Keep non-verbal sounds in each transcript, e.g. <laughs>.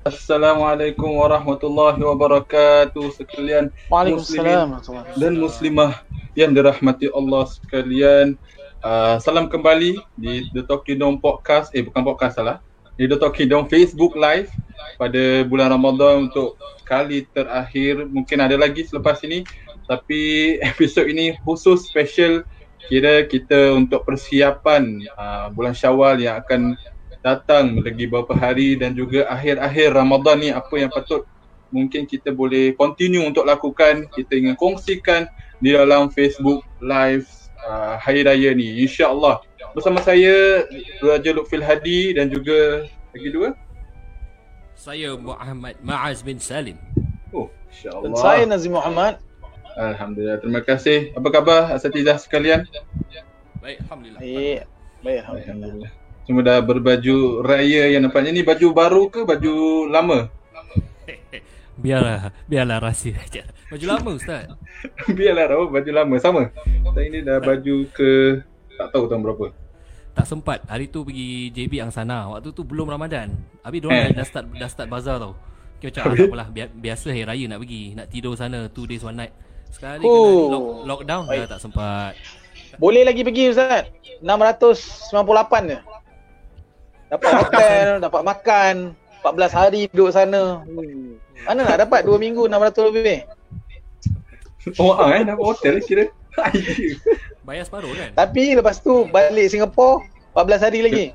Assalamualaikum warahmatullahi wabarakatuh sekalian Waalaikumsalam dan muslimah yang dirahmati Allah sekalian. Uh, salam kembali di The Talking Dome Podcast. Eh bukan podcast salah. Di The Talking Dome Facebook Live pada bulan Ramadan untuk kali terakhir. Mungkin ada lagi selepas ini. Tapi <laughs> episod ini khusus special kira kita untuk persiapan uh, bulan Syawal yang akan datang lagi beberapa hari dan juga akhir-akhir Ramadan ni apa yang patut mungkin kita boleh continue untuk lakukan kita ingin kongsikan di dalam Facebook live uh, hari raya ni. Insyaallah. Bersama saya Raja Lutfil Hadi dan juga lagi dua? Saya Muhammad Maaz bin Salim. Oh insyaallah. dan saya Nazim Muhammad. Alhamdulillah. Terima kasih. Apa khabar asatizah sekalian? Baik alhamdulillah. Baik. Baik alhamdulillah, alhamdulillah. Semua dah berbaju raya yang nampaknya ni baju baru ke baju lama? <laughs> biarlah, biarlah rahsia aja. Baju lama ustaz. <laughs> biarlah oh, baju lama sama. Saya ini dah baju ke tak tahu tahun berapa. Tak sempat. Hari tu pergi JB Angsana. Waktu tu belum Ramadan. Habis diorang eh. dah start dah start bazar tau. Kira macam apalah biasa hari raya nak pergi, nak tidur sana 2 days one night. Sekali oh. kena lock, lockdown dah tak sempat. Boleh lagi pergi Ustaz. 698 je. Dapat <laughs> hotel, dapat makan 14 hari duduk sana. Mana nak dapat 2 minggu 600 lebih? Oh ah, eh, dapat hotel kira. <laughs> Bayar separuh kan? Tapi lepas tu balik Singapore 14 hari lagi.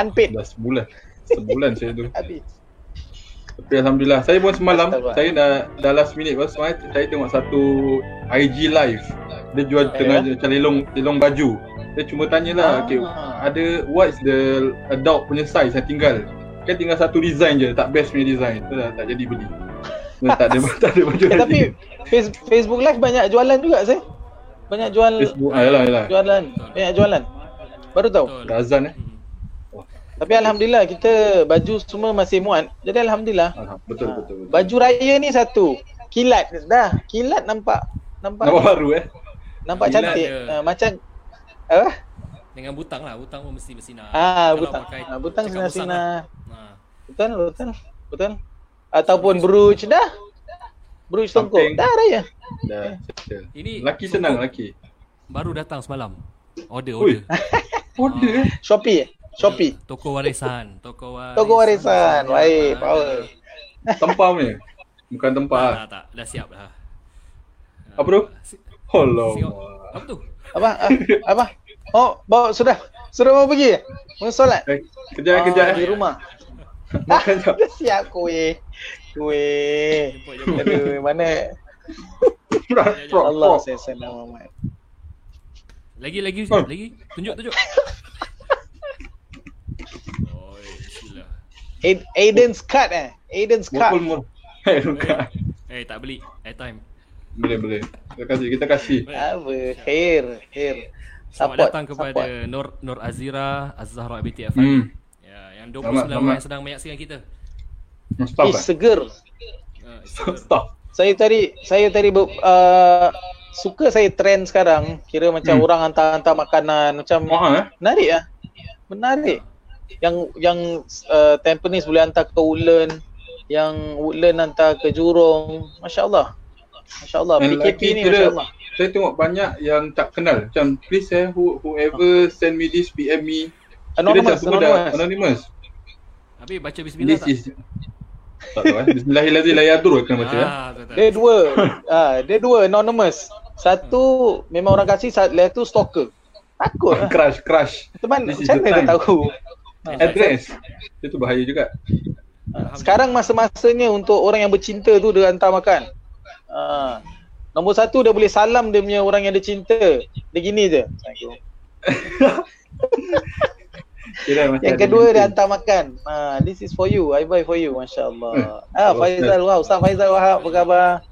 Unpaid. Dah sebulan Sebulan saya tu. Habis. Tapi Alhamdulillah, saya pun semalam, saya dah, dah last minute pas semalam, saya tengok satu IG live. Dia jual oh, tengah yeah? macam lelong, lelong baju Dia cuma tanyalah, ah. okay, ada what's the adult punya size yang tinggal Kan tinggal satu design je, tak best punya design Tu dah tak jadi beli tak ada, tak ada baju <laughs> eh, Tapi Facebook live banyak jualan juga saya Banyak jual Facebook, ah, yalah, yalah. jualan, banyak jualan Baru tahu Dah azan eh tapi alhamdulillah kita baju semua masih muat. Jadi alhamdulillah. Alhamdulillah. Betul, ha. betul betul. Baju raya ni satu. Kilat dah. Kilat nampak nampak. Nampak baru eh. Nampak Kilat cantik. Uh, macam apa? Dengan butang lah. Butang pun mesti bersinar. Ah, butang. Ah, butang sinar-sinar. Lah. Betul, betul. Betul. Ataupun brooch dah. Brooch tongkok. Dah raya. Dah. Ini laki senang laki. Baru datang semalam. Order, order. <laughs> order. Shopee. Shopee. Toko warisan. Toko warisan. Toko warisan. Baik, power. Tempah ni. Bukan tempah. Tak, tak, Dah siap dah. Apa tu? Hello. Apa tu? Apa? Ah, apa? Oh, bawa sudah. Sudah mau pergi? Mau solat? Eh, kejap, oh, kejap. Di rumah. <laughs> Makan <laughs> jap. Dah siap kuih. Kuih. Aduh, mana? Allah, saya senang Muhammad. Lagi, lagi, lagi. Tunjuk, tunjuk. Aiden's cut eh. Aiden's cut. <laughs> Eh, eh, tak beli. Airtime. Boleh, boleh. Kita kasih, kita kasih. Apa? Hair, hair. Selamat datang kepada support. Nur Nur Azira Az-Zahra binti Afan. Hmm. Ya, yang 29 selamat, yang sedang menyaksikan kita. Stop. Eh, seger. Uh, Stop. Saya tadi saya tadi uh, suka saya trend sekarang kira macam hmm. orang hantar-hantar makanan macam Mahal, eh? menarik ah. Menarik yang yang uh, Tampines boleh hantar ke Woodland yang Woodland hantar ke Jurong masya-Allah masya-Allah PKP ni masya-Allah. saya tengok banyak yang tak kenal. Macam please eh who, whoever send me this PM me. Anonymous anonymous. anonymous. Tapi baca bismillah this tak? is tak tahu eh. Bismillahirrahmanirrahim kan baca eh. Ah, dia dua. Ah dia dua anonymous. Satu memang orang kasih satu tu stalker. Takut. Lah. <laughs> crush crush. Teman macam mana dia tahu? Address. itu bahaya juga. Sekarang masa-masanya untuk orang yang bercinta tu dia hantar makan ha. nombor satu dia boleh salam dia punya orang yang dia cinta dia gini je <laughs> yang kedua dia hantar makan ha, this is for you I buy for you Masya Allah ah, Faizal wow Ustaz Faizal Wahab apa khabar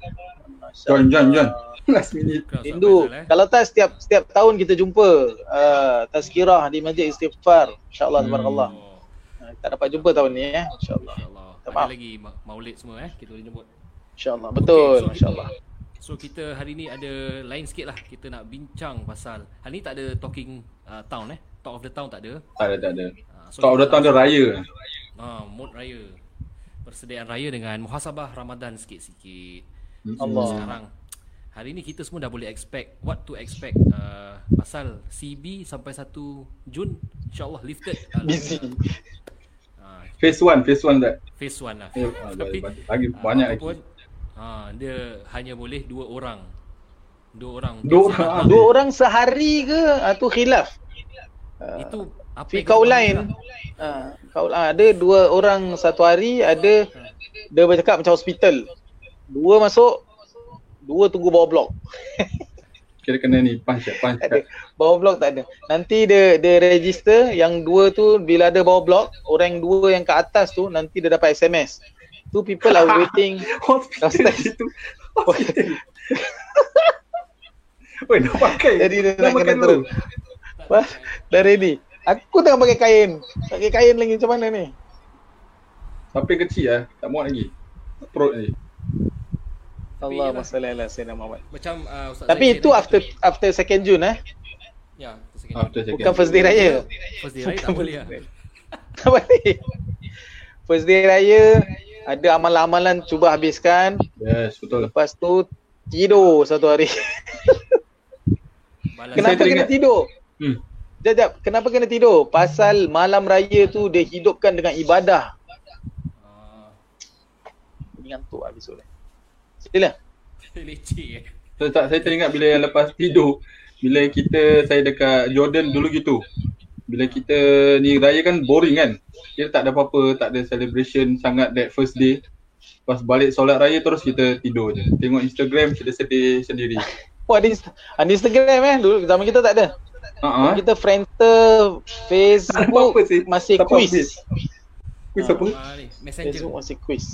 John John John last minute. Rindu. Eh. Kalau tak setiap setiap tahun kita jumpa uh, tazkirah di Masjid Istighfar. Insya-Allah hmm. subhanallah. Uh, tak dapat jumpa tahun ni eh. Insya-Allah. Ada lagi maulid semua eh kita boleh jemput. Insya-Allah. Betul okay, so insya-Allah. So kita hari ni ada lain sikit lah Kita nak bincang pasal Hari ni tak ada talking uh, town eh Talk of the town tak ada Tak ada tak ada uh, so Talk of the town ada raya Ah, uh, mood raya persediaan raya dengan muhasabah Ramadan sikit-sikit. Hmm. Allah. Sekarang hari ni kita semua dah boleh expect what to expect uh, pasal CB sampai 1 Jun insyaallah lifted. <laughs> Busy. Uh, Phase 1, phase 1 that. phase 1 lah. Eh, Tapi lagi, ah, banyak lagi. Ah, dia hanya boleh dua orang. Dua orang. Dua ah, Dua orang sehari ke? Ah, tu khilaf. Itu apa Fi yang kau lain. Ah, kau ah, ada dua orang satu hari, ada dia bercakap macam hospital. Dua masuk, dua tunggu bawah blok. <laughs> Kira kena ni punch ya, punch. Tak ada. Bawah blok tak ada. Nanti dia dia register yang dua tu bila ada bawah blok, orang yang dua yang ke atas tu nanti dia dapat SMS. Two people are waiting. <laughs> Hospital Downstairs. itu. Hospital. <laughs> Oi, nak pakai. Jadi dia nak kena turun. Apa? Dah ready. Aku tengah pakai kain. Pakai kain lagi macam mana ni? Sampai kecil ah, tak muat lagi. Perut ni. Tapi Allah masalah lah Sayyidina Muhammad. Macam uh, Ustaz Tapi Zaid itu after after second June eh. Ya, second After second. Bukan first day raya. First day raya tak boleh lah. <laughs> Tak boleh. First day raya ada amalan-amalan cuba habiskan. Yes, betul. Lepas tu tidur satu hari. Kenapa kena tidur? Hmm. Jap, jap. Kenapa kena tidur? Pasal malam raya tu dia hidupkan dengan ibadah. Ah, Ini ngantuk lah besok ni. Sila. <laughs> leceh eh. So, tak, saya teringat bila yang lepas tidur Bila kita, saya dekat Jordan dulu gitu Bila kita ni raya kan boring kan Kita tak ada apa-apa, tak ada celebration sangat that first day Pas balik solat raya terus kita tidur je Tengok Instagram kita sedih sendiri Oh ada, ada Instagram eh. Dulu zaman kita tak ada. Haa Kita Friendster, Facebook Apa-apa sih. masih Tak quiz. update. Quiz apa? Ah, ni, messenger. Facebook masih quiz.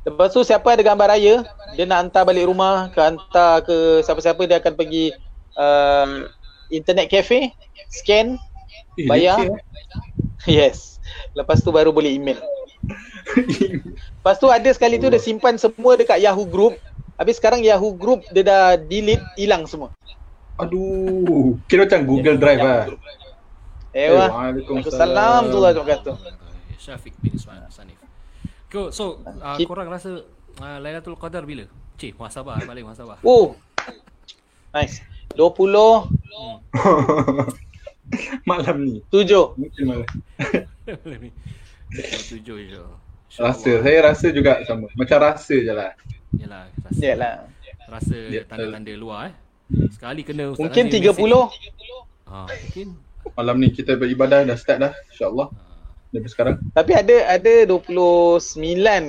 Lepas tu siapa ada gambar raya, dia nak hantar balik rumah ke hantar ke siapa-siapa dia akan pergi uh, internet cafe, scan, Eh, bayar. leceh, <laughs> yes. Lepas tu baru boleh email. <laughs> Lepas tu ada sekali tu dia simpan semua dekat Yahoo Group. Habis sekarang Yahoo Group dia dah delete, hilang semua. Aduh Kira macam Google Drive lah Eh wah. Waalaikumsalam. Tu lah kata. Syafiq bin Ismail Sanif. Cool. So, uh, Keep- korang rasa uh, Lailatul Qadar bila? Cik, muhasabah balik muhasabah. Oh. Nice. 20 Hmm. <laughs> <laughs> Malam ni 7. Mungkin malam Ni. Tujuh je. Rasa, saya rasa juga sama Macam rasa je lah Yalah, rasa. Yalah. Rasa Ya, tanda-tanda luar eh. Sekali kena Ustaz Mungkin 30. message. Ha, mungkin. Malam ni kita beribadah dah start dah InsyaAllah Ah, Dari sekarang Tapi ada ada 29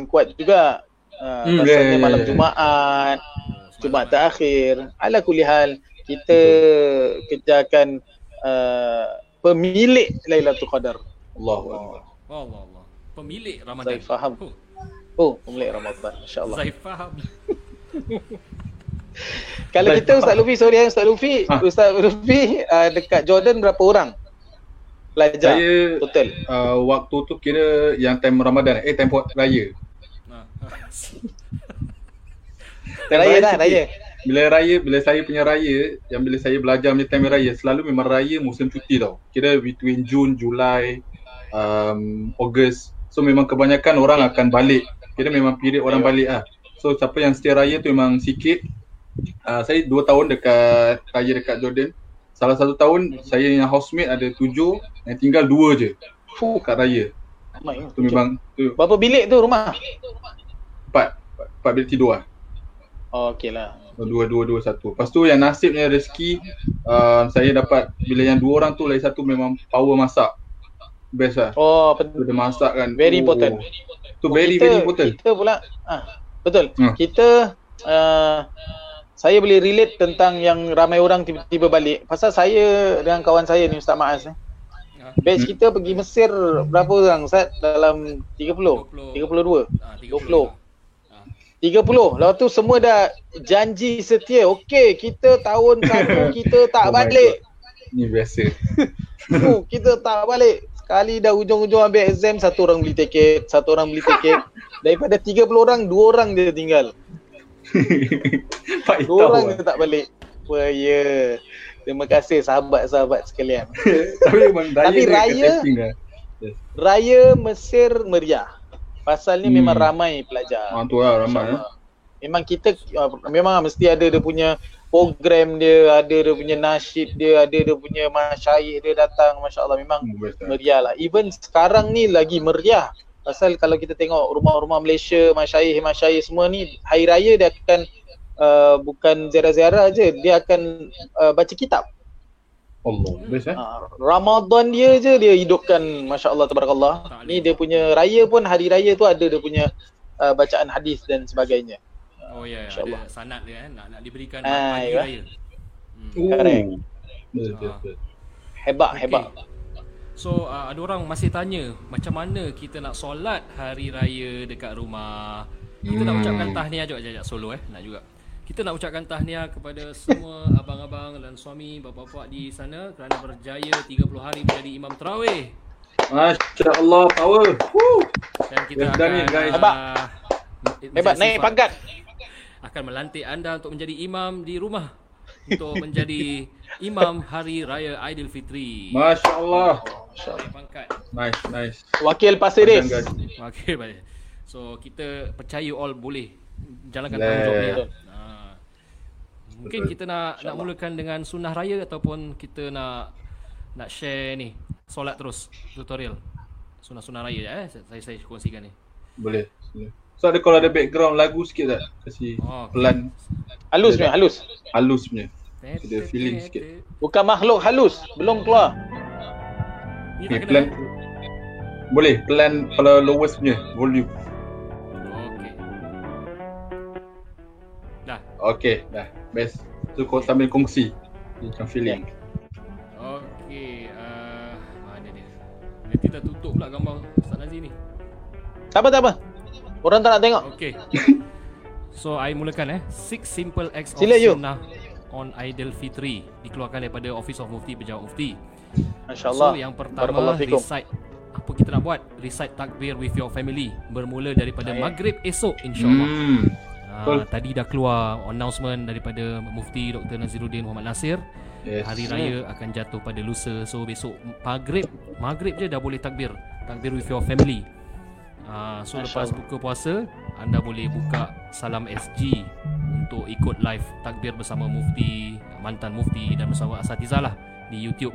kuat juga. Uh, Hmm, pasal ya, malam. Jumaat, oh, Jumaat semalam, terakhir. Ala kulihal kita kejarkan uh, pemilik Lailatul Qadar. Allahu Akbar eh. Allah Allah. Pemilik Ramadan. Saya faham. Oh, Oh, pemilik Ramadan. Masya-Allah. Saya faham. <laughs> Kalau Saya kita Ustaz Lufi, sorry ya Ustaz Lufi, Ha. Ustaz Lufi uh, dekat Jordan berapa orang? Pelajar Saya total. uh, waktu tu kira yang time Ramadan eh time raya. Ha. <laughs> Time Raya dah, sikit. raya. Bila raya, bila saya punya raya, yang bila saya belajar punya time raya, selalu memang raya musim cuti tau. Kira between June, Julai, um, Ogos. So memang kebanyakan orang akan balik. Kira memang period orang balik lah. So siapa yang stay raya tu memang sikit. Uh, saya dua tahun dekat raya dekat Jordan. Salah satu tahun saya yang housemate ada tujuh, yang tinggal dua je Fuh, dekat raya. ramai. Tu memang tu Berapa bilik tu rumah? empat, empat, empat bilik tidur lah. Oh, okey lah. Dua, dua, dua, satu. Lepas tu yang nasibnya rezeki uh, saya dapat bila yang dua orang tu lagi satu memang power masak. Best lah. Oh, Tu penting. dia masak kan. Very Oh. important. Tu Oh, very kita, very important. Kita pula ah betul. Hmm. Kita uh, saya boleh relate tentang yang ramai orang tiba-tiba balik. Pasal saya dengan kawan saya ni Ustaz Maaz ni. Ha. Batch Hmm. kita pergi Mesir berapa orang Ustaz? Dalam 30, 32. Ah, 30. Ah. 30. Lepas tu semua dah janji setia. Okey, kita tahun satu <laughs> kita tak Oh balik. Ni biasa. Oh, kita tak balik. Sekali dah hujung-hujung ambil exam, satu orang beli tiket, satu orang beli tiket. <laughs> Daripada 30 orang, dua orang dia tinggal. Pak Dua orang lah. dia tak balik. Wah, ya. Terima kasih sahabat-sahabat sekalian. <laughs> Tapi memang raya Tapi raya- lah. Raya Mesir meriah. Pasal ni Hmm. memang ramai pelajar. Ah, tu lah ramai. eh. InsyaAllah. Memang kita uh, memang mesti ada dia punya program dia, ada dia punya nasyid dia, ada dia punya masyayikh dia datang. Masya-Allah memang Hmm, meriah lah. Even sekarang ni lagi meriah. Pasal kalau kita tengok rumah-rumah Malaysia, masyayikh-masyayikh semua ni hari raya dia akan uh, bukan ziarah-ziarah je, dia akan uh, baca kitab. Allah, best eh. Uh, Ramadan dia je dia hidupkan masya-Allah tabarakallah. Ni dia punya raya pun hari raya tu ada dia punya uh, bacaan hadis dan sebagainya. Oh ya, yeah, ada sanad dia eh nak nak diberikan Ah, pagi ya. raya. Hmm. Correct. Oh. Ah. best. Hebat Okey. hebat. So uh, ada orang masih tanya macam mana kita nak solat hari raya dekat rumah. Kita nak Hmm. ucapkan tahniah jap jap solo eh nak juga. Kita nak ucapkan tahniah kepada semua <laughs> abang-abang dan suami bapa-bapa di sana kerana berjaya 30 hari menjadi imam tarawih. Masya Allah, power. Woo. Dan kita Yes, done akan it, guys. Hebat. uh, Hebat naik sifat- pangkat. akan melantik anda untuk menjadi imam di rumah untuk menjadi <laughs> imam hari raya Aidilfitri. Masya Allah. Naik pangkat. Nice, nice. Wakil Pasir Ris. Okey baik. So kita percaya all boleh jalankan tanggungjawab ni. Mungkin Betul. kita nak nak mulakan dengan sunnah raya ataupun kita nak nak share ni solat terus tutorial sunnah-sunnah raya je, eh saya saya kongsikan ni. Boleh. boleh. So ada kalau ada background lagu sikit tak? Kasih Oh, pelan Halus punya, halus. halus punya. Ada feeling sikit. Bukan makhluk halus, belum keluar. Okay, pelan. Boleh pelan kalau lowest punya volume. Okey. Dah. Okay, dah. Best. So kau sambil kongsi. Macam feeling. Okey, uh, mana dia? Nanti kita tutup pula gambar Ustaz Nazir ni. Tak apa, tak apa. Orang tak nak tengok. Okay. <laughs> so I mulakan eh. Six simple acts Sila, of you. sunnah on Aidil Fitri dikeluarkan daripada Office of Mufti Pejabat Mufti. Masya Allah. So yang pertama recite apa kita nak buat? Recite takbir with your family bermula daripada Baik. maghrib esok insya-Allah. Hmm. Betul. tadi dah keluar announcement daripada Mufti Dr Naziruddin Muhammad Nasir. Yes. Hari raya akan jatuh pada lusa. So besok maghrib, maghrib je dah boleh takbir. Takbir with your family. Uh, so Masya lepas Allah. buka puasa, anda boleh buka Salam SG untuk ikut live takbir bersama Mufti, mantan Mufti dan bersama Asatizah lah di YouTube.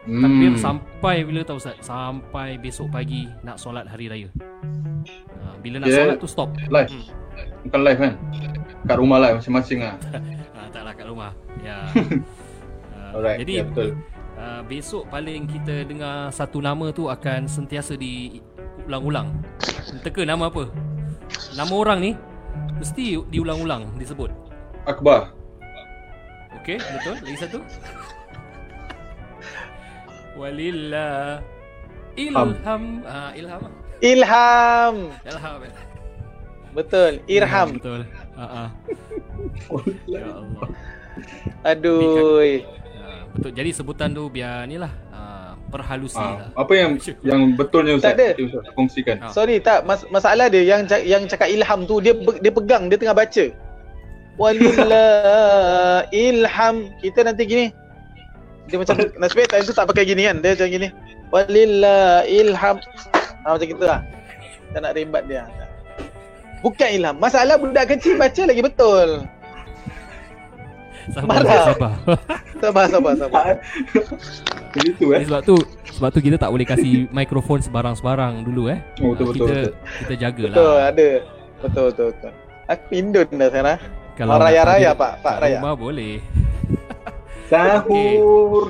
Takbir Hmm. sampai bila tahu Ustaz? Sampai besok pagi nak solat hari raya. Uh, bila nak Yeah. solat tu stop. Live. Hmm. Bukan live kan? Kat rumah lah masing-masing lah. <laughs> Ah, taklah kat rumah. Ya. <laughs> Ah, Alright. Jadi ya, betul. uh, besok paling kita dengar satu nama tu akan sentiasa diulang-ulang. Teka nama apa? Nama orang ni mesti diulang-ulang disebut. Akbar. Okey, betul. Lagi satu. <laughs> Walillah ilham. Ah, ilham. ah. Ilham. Ilham. Betul. Irham. Betul. Ha ah. <laughs> Ya Allah. Aduh. Ah, betul. Jadi sebutan tu biar ni lah ah, perhalusi Ah, lah. apa yang yang betulnya Ustaz? Tak ada. Ustaz kongsikan. Ah. Sorry tak mas- masalah dia yang ca- yang cakap ilham tu dia dia pegang dia tengah baca. Walillah ilham. Kita nanti gini. Dia macam <laughs> nasib time tu tak pakai gini kan. Dia macam gini. Walillah ilham. Ha, macam gitu lah. Tak nak rembat dia. Bukan ilham. Masalah budak kecil baca lagi betul. Sabar, Marah. sabar. Sabar sabar sabar. <laughs> Jadi tu eh. Sebab tu sebab tu kita tak boleh kasih mikrofon sebarang-sebarang dulu eh. Oh, betul, Ah, betul, kita betul. kita jagalah. Betul ada. Betul betul betul. Aku Indon dah sekarang. Kalau Oh, raya-raya, Pak. Pak, raya. Rumah boleh. <laughs> Sahur.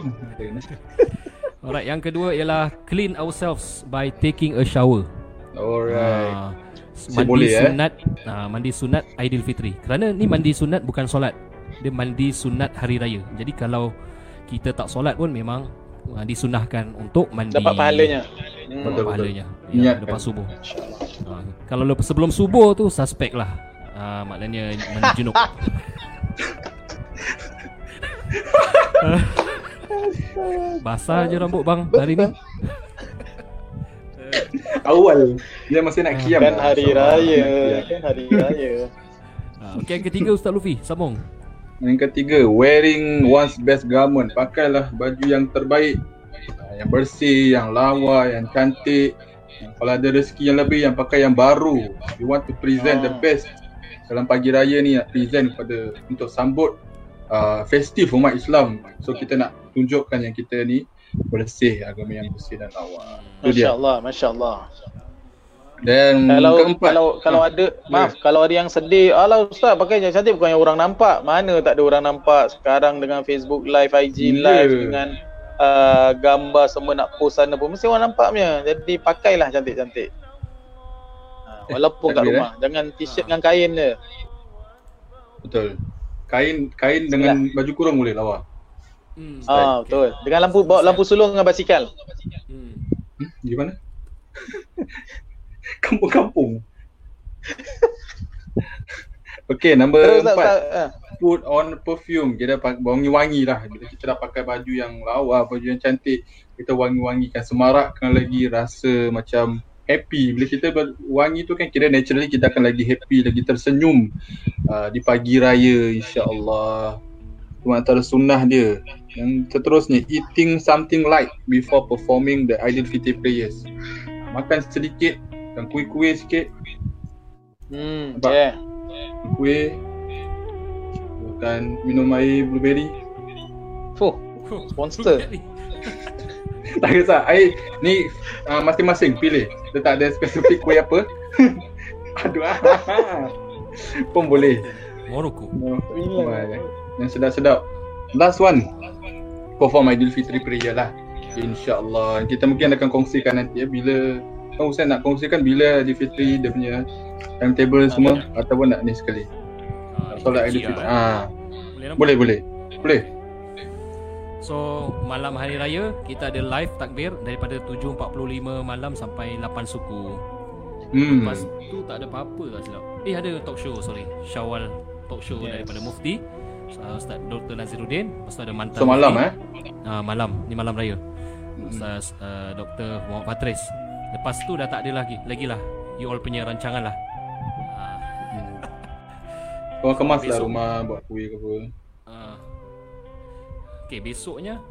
Alright, yang kedua ialah clean ourselves by taking a shower. Alright. Ah, Masih mandi boleh, eh? sunat, ah, mandi sunat Aidilfitri. Kerana ni mandi sunat bukan solat. Dia mandi sunat hari raya. Jadi kalau kita tak solat pun memang ah, disunahkan untuk mandi. Dapat pahalanya. Dapat Betul, betul. pahalanya. Ya, Niatkan. lepas subuh. Ah, kalau lepas sebelum subuh tu suspek lah. Ah, maknanya mandi junub. <laughs> <laughs> Basah je rambut bang hari ni. <laughs> Awal. Dia masih nak kiam. Kan hari raya. Ya. Kan hari raya. Ah, Okey yang ketiga Ustaz Luffy, sambung. Yang ketiga, wearing one's best garment. Pakailah baju yang terbaik. Ah, Yang bersih, yang lawa, yang cantik. Kalau ada rezeki yang lebih yang pakai yang baru. We want to present the Ah. best dalam pagi raya ni nak present kepada untuk sambut uh, festif umat Islam. So kita nak tunjukkan yang kita ni bersih agama yang bersih dan lawa. Itu dia. Masya Allah, Masya Allah. Dan Kalau keempat. kalau kalau ada maaf kalau ada yang sedih, alah ustaz pakai yang cantik bukan yang orang nampak. Mana tak ada orang nampak sekarang dengan Facebook live, IG live dengan uh, gambar semua nak post sana pun mesti orang nampaknya. Jadi pakailah cantik-cantik. Ha, walaupun kat takbir, rumah, jangan t-shirt dengan kain je. Betul. Kain kain dengan baju kurung boleh lawa. Hmm. Ah betul. Dengan lampu bawa lampu sulung dengan basikal. Hmm. Hmm, gimana? <laughs> Kampung-kampung. Okay, Terus number tak empat. ustaz. ah. Put on perfume. Kita wangi-wangi lah. Bila kita dah pakai baju yang lawa, baju yang cantik, kita wangi-wangikan. Semarakkan lagi rasa macam happy. Bila kita wangi tu kan kira naturally kita akan lagi happy, lagi tersenyum uh, di pagi raya insya-Allah. Itu antara sunnah dia. Yang seterusnya, eating something light before performing the Fitri prayers. Makan sedikit dan kuih-kuih sikit Hmm, Nampak? yeah. kuih Makan minum air blueberry Fuh, Monster. <laughs> Tak kisah air ni uh, masing-masing pilih Dia tak ada spesifik kuih apa <laughs> Aduh ah. Pun boleh Morocco. Oh, Yang sedap-sedap Last one Perform Idul Fitri prayer lah InsyaAllah Kita mungkin akan kongsikan nanti ya Bila Kan Hussein nak kongsikan bila Idul Fitri dia punya timetable semua Ataupun nak ni sekali Ah, Solat kita Idul kira, Fitri eh. ah, Boleh? Boleh boleh Boleh So malam hari raya kita ada live takbir daripada 7.45 malam sampai 8 suku. Hmm. Lepas tu tak ada apa-apa tak silap. Eh ada talk show sorry. Syawal talk show Yes. daripada Mufti. Uh, Ustaz Dr. Naziruddin Lepas tu ada mantan So malam eh? Uh, Malam. Ni malam raya. Hmm. Ustaz uh, Dr. Muhammad Patris Lepas tu dah tak ada lagi Lagi lah. You all punya rancangan lah. Uh, Kau kemas lah rumah buat kuih ke apa. Uh, Okay besoknya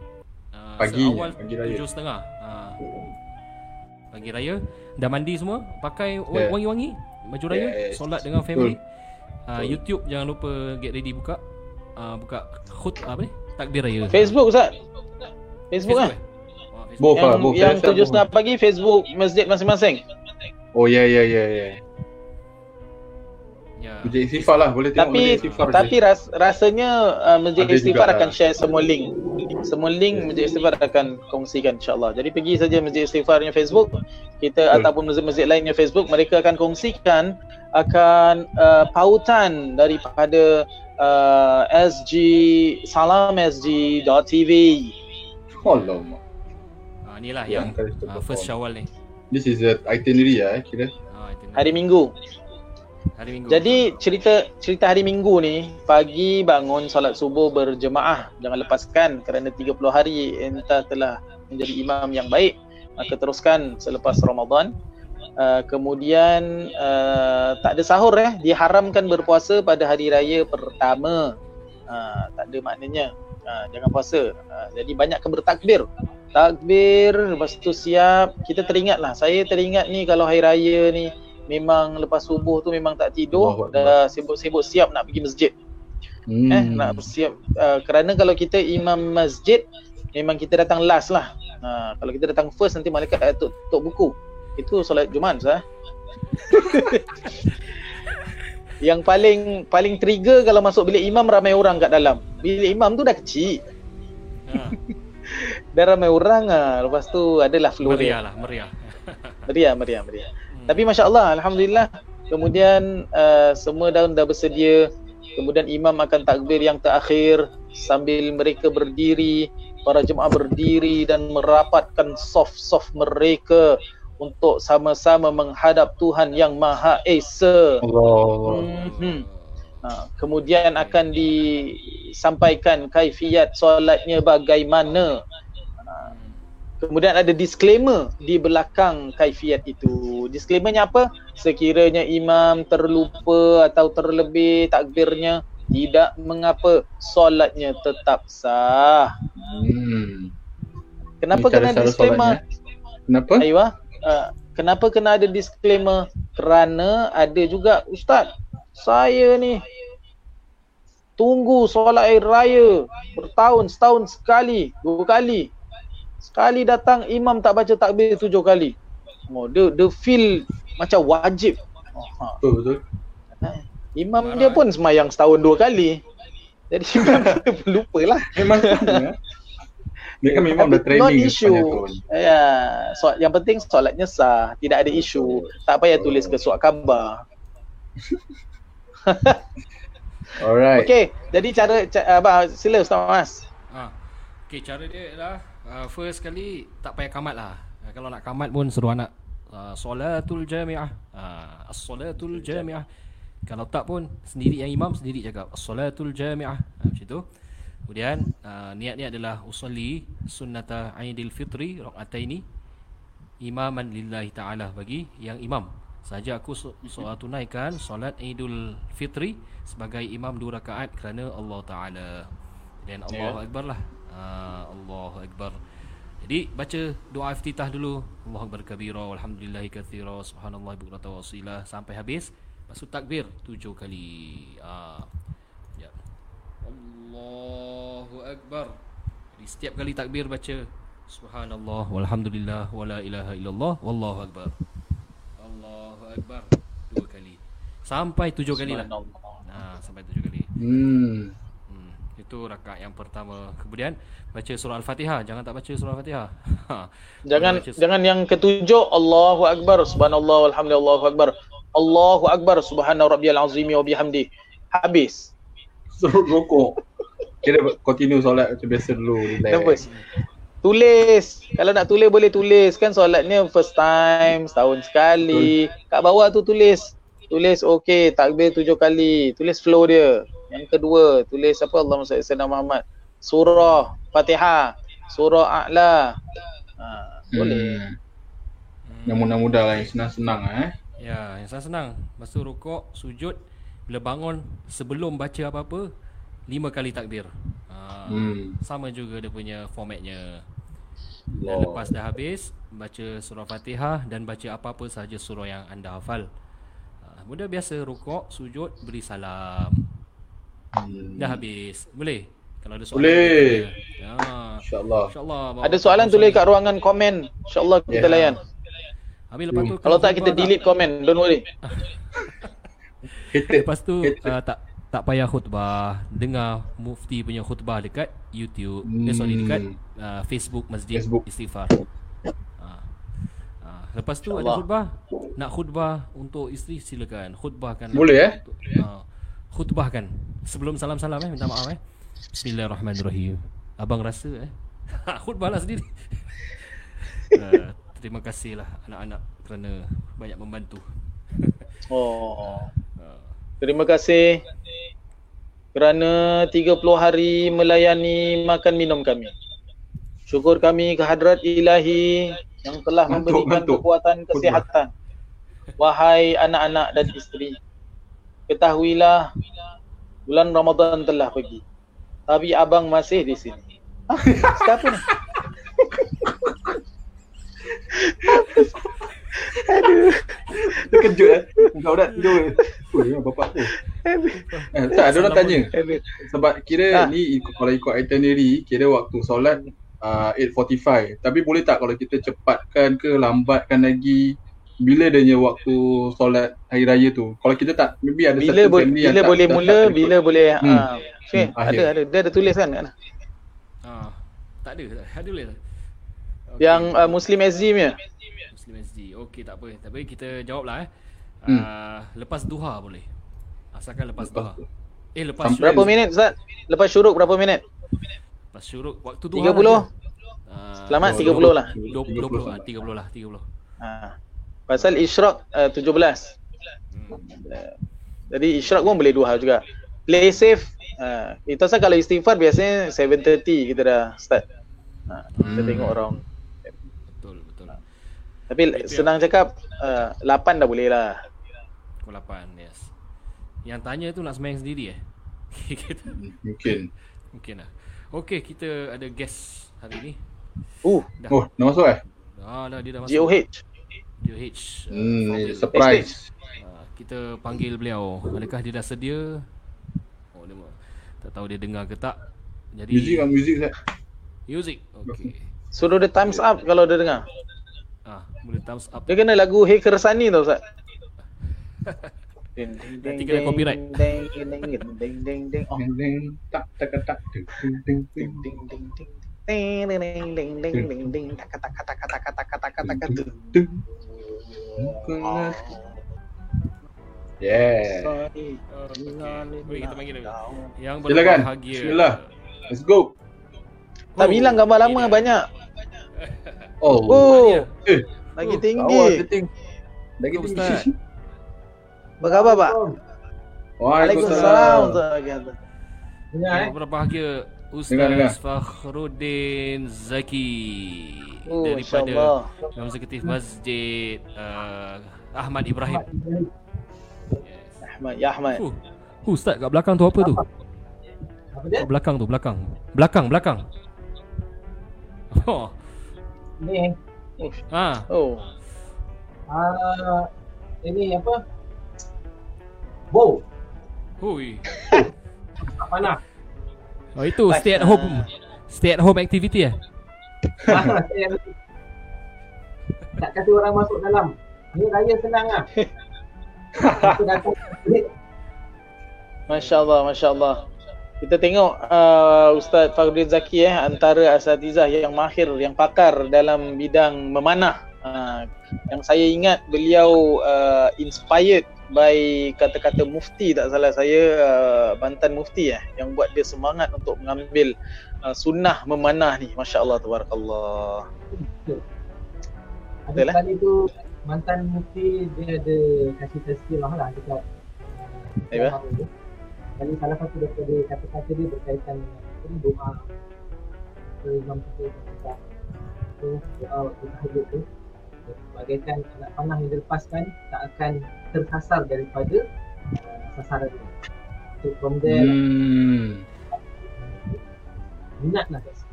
uh, Pagi, raya. Tujuh setengah. Uh, Pagi raya. Dah mandi semua? Pakai wa- Yeah. wangi-wangi? Baju raya? Yes. Solat dengan family? Uh. YouTube jangan lupa Get ready buka uh, Buka khut apa ni Takbir raya Facebook Ustaz. Facebook, eh? ah. Oh, Facebook. Both lah Yang both yang tujuh setengah pagi Facebook masjid masing-masing. Oh ya ya ya ya Ya. Masjid Istighfar lah boleh tengok Tapi Masjid Istighfar tapi ras, rasanya uh, Masjid Ada Istighfar akan ah. share semua link. Semua link Masjid Istighfar akan kongsikan insya-Allah. Jadi pergi saja Masjid Istighfarnya Facebook, kita Betul. ataupun masjid-masjid lainnya Facebook, mereka akan kongsikan akan uh, pautan daripada uh, SG Salam SG.tv. Alamak Ah, ni lah Yang yang uh, first. Syawal ni. This is the itinerary lah eh kira itu. Hari Minggu. hari Minggu. Jadi cerita cerita hari Minggu ni pagi bangun solat subuh berjemaah jangan lepaskan kerana 30 hari entah telah menjadi imam yang baik maka teruskan selepas Ramadan uh, kemudian uh, tak ada sahur eh. Diharamkan berpuasa pada hari raya pertama. Uh, tak ada maknanya. Uh, jangan puasa. Uh, jadi banyakkan bertakbir. Takbir lepas tu siap. Kita teringatlah. Saya teringat ni kalau hari raya ni memang lepas subuh tu memang tak tidur dah sibuk-sibuk siap nak pergi masjid. Hmm. eh nak bersiap uh, kerana kalau kita imam masjid memang kita datang last lah. Uh, kalau kita datang first nanti malaikat uh, tuk, tuk buku itu solat Jumaat sah <laughs> yang paling paling trigger kalau masuk bilik imam ramai orang kat dalam. Bilik imam tu dah kecil. Ah, <laughs> dah ramai orang ah. Lepas tu adalah meriah dia. Lah, meriah. <laughs> meriah meriah meriah. Hmm. Tapi Masya Allah, Alhamdulillah. Kemudian uh, semua dah, dah bersedia. Kemudian imam akan takbir yang terakhir Sambil mereka berdiri Para jemaah berdiri dan merapatkan soft-soft mereka Untuk sama-sama menghadap Tuhan yang Maha Esa Allah Mhm. Ha, kemudian akan disampaikan kaifiat solatnya bagaimana. Ha, kemudian ada disclaimer di belakang kaifiat itu. Disclaimernya apa? Sekiranya imam terlupa atau terlebih takbirnya tidak mengapa solatnya tetap sah. hmm. Kenapa Ini kena disclaimer? solatnya. Kenapa? Aywa. Uh, kenapa kena ada disclaimer? Kerana ada juga ustaz, saya ni tunggu solat air raya bertahun setahun sekali, dua kali. Sekali datang imam tak baca takbir tujuh kali. Oh, dia dia feel macam wajib. Oh, ha. Betul betul. Imam Marah, dia pun semayang setahun dua kali. Jadi <laughs> imam kita pun lupa lah. Memang kan memang dah training sepanjang tahun. Ya, so, yang penting solatnya sah, tidak ada isu. Tak payah tulis ke surat khabar. <laughs> Alright. Okey, jadi cara, ca- apa sila Ustaz Mas. Ha. Okay, cara dia adalah uh, first kali tak payah kamat lah. Uh, kalau nak kamat pun suruh anak uh, solatul jami'ah. Uh, as-solatul jami'ah. Kalau tak pun sendiri yang imam sendiri cakap as-solatul jami'ah. Uh, macam tu. Kemudian uh, niat-niat adalah usolli sunnata Aidil Fitri rakaataini imaman lillahi taala bagi yang imam. Saja aku so, so, tunaikan solat Aidul Fitri sebagai imam dua rakaat kerana Allah taala. Dan Allahu Akbar lah. Uh, Allahu Akbar. Jadi baca doa iftitah dulu. Allahu Akbar kabira Walhamdulillahi kathira Subhanallah bukrata wa asila Sampai habis. Tu takbir Tujuh kali. Uh, ya. Allahu Akbar Jadi setiap kali takbir baca Subhanallah Walhamdulillah Wala ilaha illallah Wallahu Akbar Allahu Akbar Dua kali Sampai tujuh kali lah Nah, sampai tujuh kali Hmm. Hmm, itu rakaat yang pertama. Kemudian baca surah Al-Fatihah. Jangan tak baca surah Al-Fatihah. Ha. Jangan Baca surah- jangan yang ketujuh Allahu Akbar subhanallah walhamdulillah Allahu Akbar. Allahu Akbar subhana rabbiyal azimi wa bihamdi. Habis. Suruh rokok. Kira continue solat macam biasa dulu. Relax. Nervous. Tulis. Kalau nak tulis boleh tulis. Kan solatnya first time, setahun sekali. Kat bawah tu tulis. Tulis okey, takbir tujuh kali. Tulis flow dia. Yang kedua, tulis apa Allahumma salli ala Muhammad. Surah Fatihah, surah A'la. Ha, boleh. Hmm. Yang mudah-mudah lah, yang senang-senang eh. Ya, yang senang-senang. Lepas tu rukuk, sujud, bila bangun sebelum baca apa-apa, lima kali takbir. Ha, Hmm. Sama juga dia punya formatnya. Dan Allah. lepas dah habis, baca surah Fatihah dan baca apa-apa sahaja surah yang anda hafal. Ha, Mudah biasa rukuk, sujud, beri salam. Hmm. Dah habis. Boleh? Kalau ada soalan. Boleh. Ya. InsyaAllah. InsyaAllah. Ada soalan tulis kat ruangan komen. InsyaAllah kita Ya. layan. Habis lepas tu Kalau tak kita delete komen. Don't worry. <laughs> Lepas tu uh, tak tak payah khutbah, dengar mufti punya khutbah dekat YouTube. Hmm. Eh sorry dekat uh, Facebook Masjid Facebook. Istighfar. Uh, uh, lepas tu ada InsyaAllah. khutbah, nak khutbah untuk isteri silakan. Khutbahkan. Boleh, eh? Uh, khutbahkan. Sebelum salam-salam eh minta maaf eh. Bismillahirrahmanirrahim. Abang rasa eh. <laughs> khutbahlah sendiri. uh, <laughs> terima kasihlah anak-anak kerana banyak membantu. <laughs> Oh. Terima kasih kerana 30 hari melayani makan minum kami. Syukur kami kehadrat ilahi yang telah Ngantuk, memberikan ngantuk. kekuatan kesihatan. Wahai anak-anak dan isteri, ketahuilah bulan Ramadan telah pergi. Tapi abang masih di sini. Ah, siapa ni? <laughs> Terkejut eh. Kau dah tidur. Oh, ya, bapak tu. Eh, tak, ada orang tanya. Sebab kira Ha. ni ikut, kalau ikut itinerary, kira waktu solat uh, 8.45. Tapi boleh tak kalau kita cepatkan ke lambatkan lagi bila dia punya waktu solat hari raya tu? Kalau kita tak, maybe ada Bila satu bo- family yang bila tak- boleh tak- mula, tak- bila boleh Hmm. ah. Okay, Hmm, akhir. ada ada dia ada tulis kan? Ah, tak ada, tak ada boleh. Okay. Yang uh, Muslim SG punya. Muslim SD. Okey, tak apa. Tapi kita jawablah eh. Hmm. Uh, lepas duha boleh. Asalkan lepas, Lepas duha. tu. Eh lepas Sampai- syuruk. Berapa minit Ustaz? Lepas syuruk berapa minit? Lepas syuruk waktu duha. 30. lah. Ah, Selamat Oh, 30 lah. 20 20 ah, 30 lah, 30. Ha. Pasal isyraq uh, 17. Hmm. Uh, jadi isyraq pun boleh duha juga. Play safe. Uh, itu asal kalau istighfar biasanya 7.30 kita dah start. Ha, kita Hmm. tengok around. Tapi Itu senang cakap uh, 8 dah boleh lah. Pukul 8, yes. Yang tanya tu nak sembahyang sendiri eh? <laughs> kita, Mungkin. mungkin lah. Okey, kita ada guest hari ni. Uh, Dah. Oh, dah masuk eh? Dah, dah dia dah masuk. GOH. JH uh, Hmm, surprise. Uh, kita panggil beliau. Adakah dia dah sedia? Oh, dia tak tahu dia dengar ke tak. Jadi Music kan music Zat. Music. Okey. Suruh dia times up kalau dia dengar. Ah, boleh thumbs up. Dia kena lagu Hey Kersani tau Ustaz. Nanti kena copyright. Ding ding ding ding ding ding ding. Oh. Ding, ding, tak tak tak ding, ding, ding, ding. Ding ding ding ding. Ding ding ding ding ding ding ding. Tak tak tak tak tak tak tak tak. Yeah. Okey, Baik, kita panggil dia. Yang Silakan. berbahagia. Bismillah. Let's go. Tak bilang gambar lama banyak. Oh. Oh, Eh, lagi awal tinggi. Lagi Assalamualaikum, tinggi. Ustaz. Apa khabar, Pak? Waalaikumsalam. Waalaikumsalam. Yang berbahagia. Ustaz Fakhruddin Zaki Oh, daripada masya-Allah. Eksekutif Masjid uh, Ahmad Ibrahim. Ahmad, ya Ahmad. Uh, uh, Ustaz kat belakang tu apa tu? Apa dia? Kat belakang tu, belakang. Belakang, belakang. Oh, Ni ha. Oh, ah ini apa? Bow. Hui. Tak panah. Oh itu stay at home. Stay at home activity eh? Ah, tak kata orang masuk dalam. Ni raya senang ah. <laughs> Kita datang Masya-Allah, masya-Allah. Kita tengok uh, Ustaz Fakhruddin Zaki eh antara asatizah yang mahir, yang pakar dalam bidang memanah. Uh, yang saya ingat beliau uh, inspired by kata-kata mufti tak salah saya uh, Bantan Mufti eh yang buat dia semangat untuk mengambil uh, sunnah memanah ni. Masya-Allah tabarakallah. ada Betul, eh? kali tu mantan mufti dia ada kasih tazkirah lah dekat uh, Kali salah satu daripada kata-kata dia berkaitan dengan apa doa ke Imam kita kita tu doa waktu tahajud tu bagaikan anak panah yang dilepaskan tak akan tersasar daripada uh, sasaran dia. So from there Hmm. minat lah guys.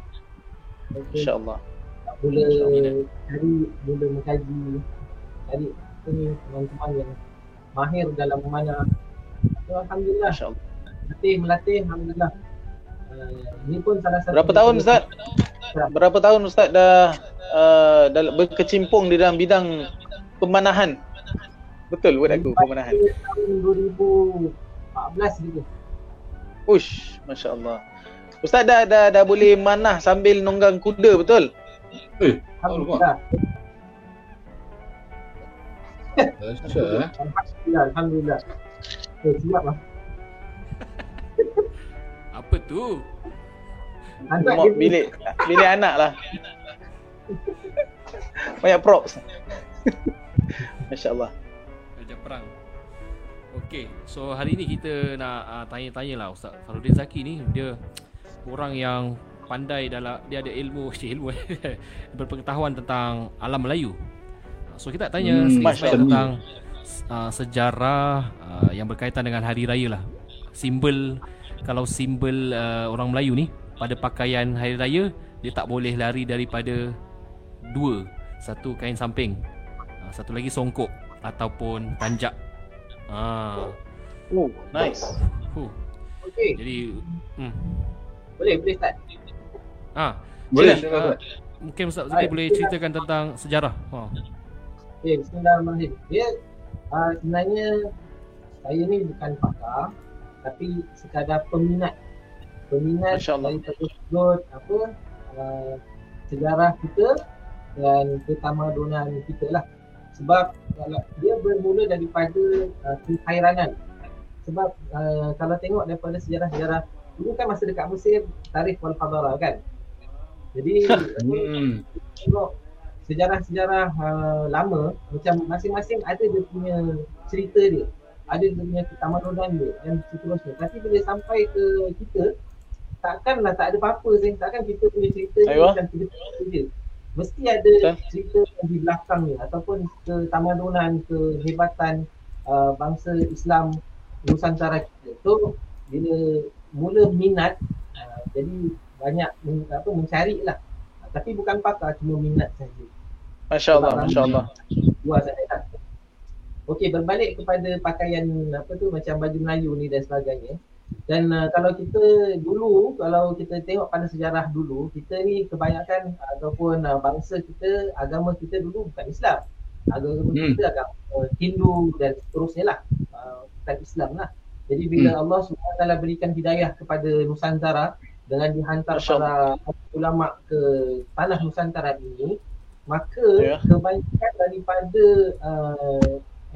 Okay. Masya-Allah. tak mula cari mula mengkaji cari ni teman-teman yang mahir dalam memanah so, Alhamdulillah Masya-Allah. Melatih melatih Alhamdulillah uh, ini pun salah satu Berapa tahun Ustaz? Berapa tahun Ustaz dah uh, dalam berkecimpung di dalam bidang pemanahan? Betul buat aku pemanahan. tahun 2014 gitu Ush, masya-Allah. Ustaz dah, dah dah boleh manah sambil nunggang kuda betul? Eh, Alhamdulillah eh. Alhamdulillah Alhamdulillah okay, siap lah <laughs> Apa tu? Anak bilik bilik anak lah. Banyak props. <laughs> masya-Allah. Raja Perang. Okey, so hari ni kita nak uh, tanya-tanya lah Ustaz Faruddin Zaki ni dia orang yang pandai dalam dia ada ilmu, <laughs> ilmu berpengetahuan tentang alam Melayu. Uh, So kita nak tanya Hmm, sedikit Masya Allah. tentang uh, sejarah uh, yang berkaitan dengan hari raya lah. Simbol kalau simbol uh, orang Melayu ni pada pakaian hari raya dia tak boleh lari daripada dua. Satu kain samping. Uh, satu lagi songkok ataupun tanjak. Ah. Oh, nice. Huh. okay. Jadi hmm. boleh boleh start Ah, Boleh. Sila, silakan, ah, mungkin Ustaz Zaki boleh ceritakan tentang sejarah. Ha. Okay, bismillahirrahmanirrahim. Dia uh, sebenarnya saya ni bukan pakar tapi sekadar peminat. Peminat daripada sudut apa uh, sejarah kita dan ketamadunan kita lah. Sebab kalau dia bermula daripada uh, kekhairanan. Sebab uh, kalau tengok daripada sejarah-sejarah dulu kan masa dekat Mesir tarikh wal hadara kan. Jadi Hmm. tengok sejarah-sejarah uh, lama macam masing-masing ada dia punya cerita dia ada dia punya ketamadunan dia dan seterusnya tapi bila sampai ke kita takkanlah tak ada apa-apa sih takkan kita punya cerita ni Ayuh. macam cerita je mesti ada Betul. cerita yang di belakangnya ataupun ketamadunan kehebatan uh, bangsa Islam Nusantara kita tu bila mula minat uh, jadi banyak men, apa mencari lah tapi bukan pakar cuma minat saja Masya Allah, Masya Allah. luar sana lah. Okey, berbalik kepada pakaian apa tu macam baju Melayu ni dan sebagainya. Dan uh, kalau kita dulu, kalau kita tengok pada sejarah dulu, kita ni kebanyakan ataupun uh, bangsa kita, agama kita dulu bukan Islam. Agama Hmm. kita agama uh, Hindu dan seterusnya lah. Uh, bukan Islam lah. Jadi bila Hmm. Allah SWT berikan hidayah kepada Nusantara dengan dihantar Masya para ulama ke tanah Nusantara ini, maka Ya. kebanyakan daripada uh,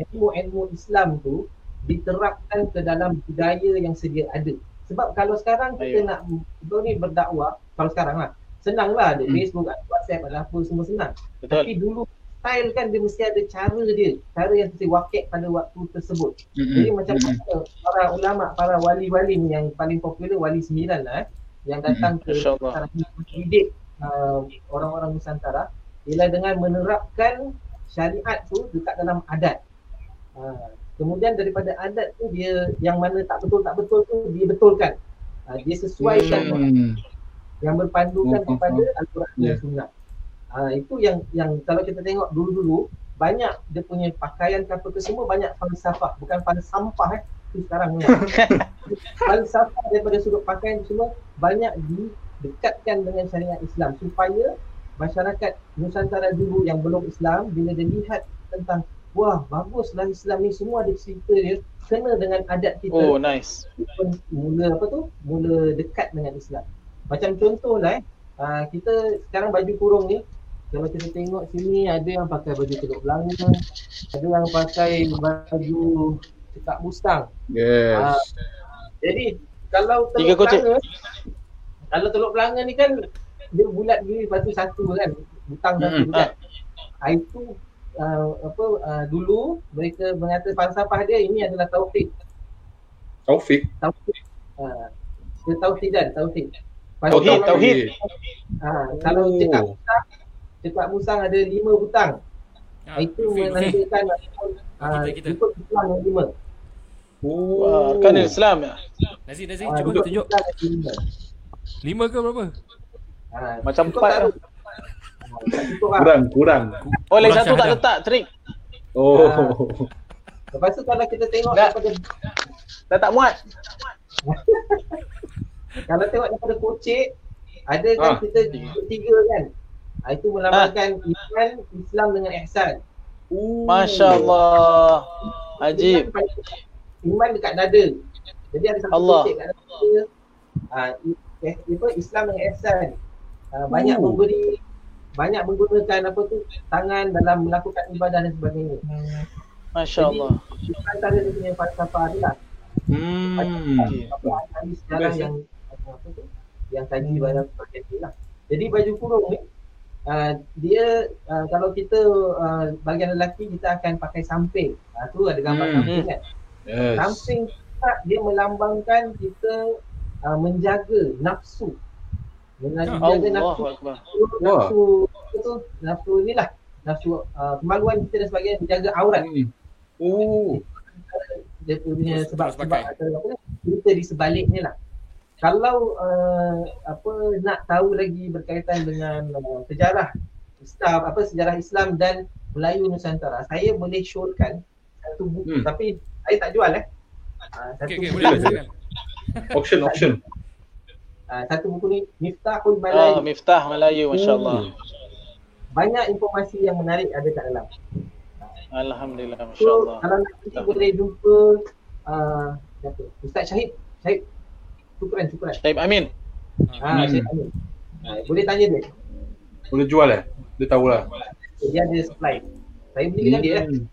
ilmu-ilmu Islam tu diterapkan ke dalam budaya yang sedia ada. Sebab kalau sekarang kita Ayuh. nak kita ni berdakwah, kalau sekarang lah, senang lah ada Hmm. Facebook, ada WhatsApp, ada apa semua senang. Betul. Tapi dulu style kan dia mesti ada cara dia, cara yang mesti wakil pada waktu tersebut. Mm-mm. Jadi macam Mm-mm. mana para ulama, para wali-wali ni yang paling popular wali sembilan lah eh, yang datang ke. Nusantara ni mendidik uh, orang-orang Nusantara ialah dengan menerapkan syariat tu dekat dalam adat. Uh, kemudian daripada adat tu dia yang mana tak betul tak betul tu dia betulkan. Uh, dia sesuaikan Hmm. yang berpandukan Hmm, kepada Al-Quran Ya. dan Sunnah. Uh, itu yang yang kalau kita tengok dulu-dulu banyak dia punya pakaian ke apa ke semua banyak falsafah bukan falsafah eh tu sekarang ni <laughs> falsafah daripada sudut pakaian semua banyak didekatkan dengan syariat Islam supaya masyarakat Nusantara dulu yang belum Islam bila dia lihat tentang wah baguslah Islam ni semua ada cerita dia kena dengan adat kita Oh, nice. mula apa tu mula dekat dengan Islam macam contohlah eh uh, kita sekarang baju kurung ni kalau kita tengok sini ada yang pakai baju teluk belanga ada yang pakai baju cekak mustang Yes. Ah. jadi kalau teluk belanga kalau teluk belanga ni kan dia bulat gini lepas tu satu kan butang satu Mm-mm. kan ah. itu uh, apa uh, dulu mereka mengata falsafah dia ini adalah tauhid Taufik. tauhid uh, ketauhidan tauhid Oh, Tauhid, tauhid. Ha, kalau Oh. cekak musang, cekak musang ada lima butang. Ha, itu menandakan uh, Kita, kita. ikut Islam yang lima. Oh. Kan Islam ya. Nasi, Nasi, Ah, cuba tunjuk. Lima. Ke berapa? Ha, Macam empat lah. tu? Ha, tak cukup lah. Kurang, kurang. Oh, lagi Kurang satu tak letak trik. Oh. Lepas tu kalau kita tengok Tak. daripada Dah tak muat. <laughs> kalau tengok daripada kocek ada kan Ah. kita tiga kan. Ha, itu melambangkan iman, Islam dengan ihsan. Masya Allah. Ajib. Iman, dekat dada. Jadi ada satu Allah. kocek kat dada. Ha, i- eh, Islam dengan ihsan. Ha, banyak memberi banyak menggunakan apa tu tangan dalam melakukan ibadah dan sebagainya. Masya Allah. Itu antara dia punya falsafah dia lah. Hmm. Sejarah Best, yang apa tu yang kaji banyak sebagainya lah. Jadi baju kurung ni uh, dia uh, kalau kita uh, bagian lelaki kita akan pakai samping. Ha, tu ada gambar Hmm. samping kan. Yes. Samping dia melambangkan kita uh, menjaga nafsu. Menjaga Allah nafsu, Akbar. nafsu apa tu? Nafsu ni lah. Nafsu uh, kemaluan kita dan sebagainya menjaga aurat. Hmm. Oh. dia punya sebab sebab apa cerita di sebaliknya lah. Kalau uh, apa nak tahu lagi berkaitan dengan uh, sejarah Islam apa sejarah Islam dan Melayu Nusantara, saya boleh showkan satu buku Hmm. tapi saya tak jual eh. Uh, satu Okey, okey, buku, boleh silakan. Auction, auction. Uh, satu buku ni Miftahul Ah, Melayu. Miftah Melayu, Masya Allah. Oh. Banyak informasi yang menarik ada kat dalam. Alhamdulillah, Masya So Allah. kalau nanti boleh jumpa uh? Ustaz Syahid. Syahid. Syukran, syukran. Syahib Amin. Ha, Hmm. Syed Amin. Ha, boleh tanya dia. Boleh jual eh? Dia tahulah. Dia ada supply. Saya beli dengan dia lah. Hmm.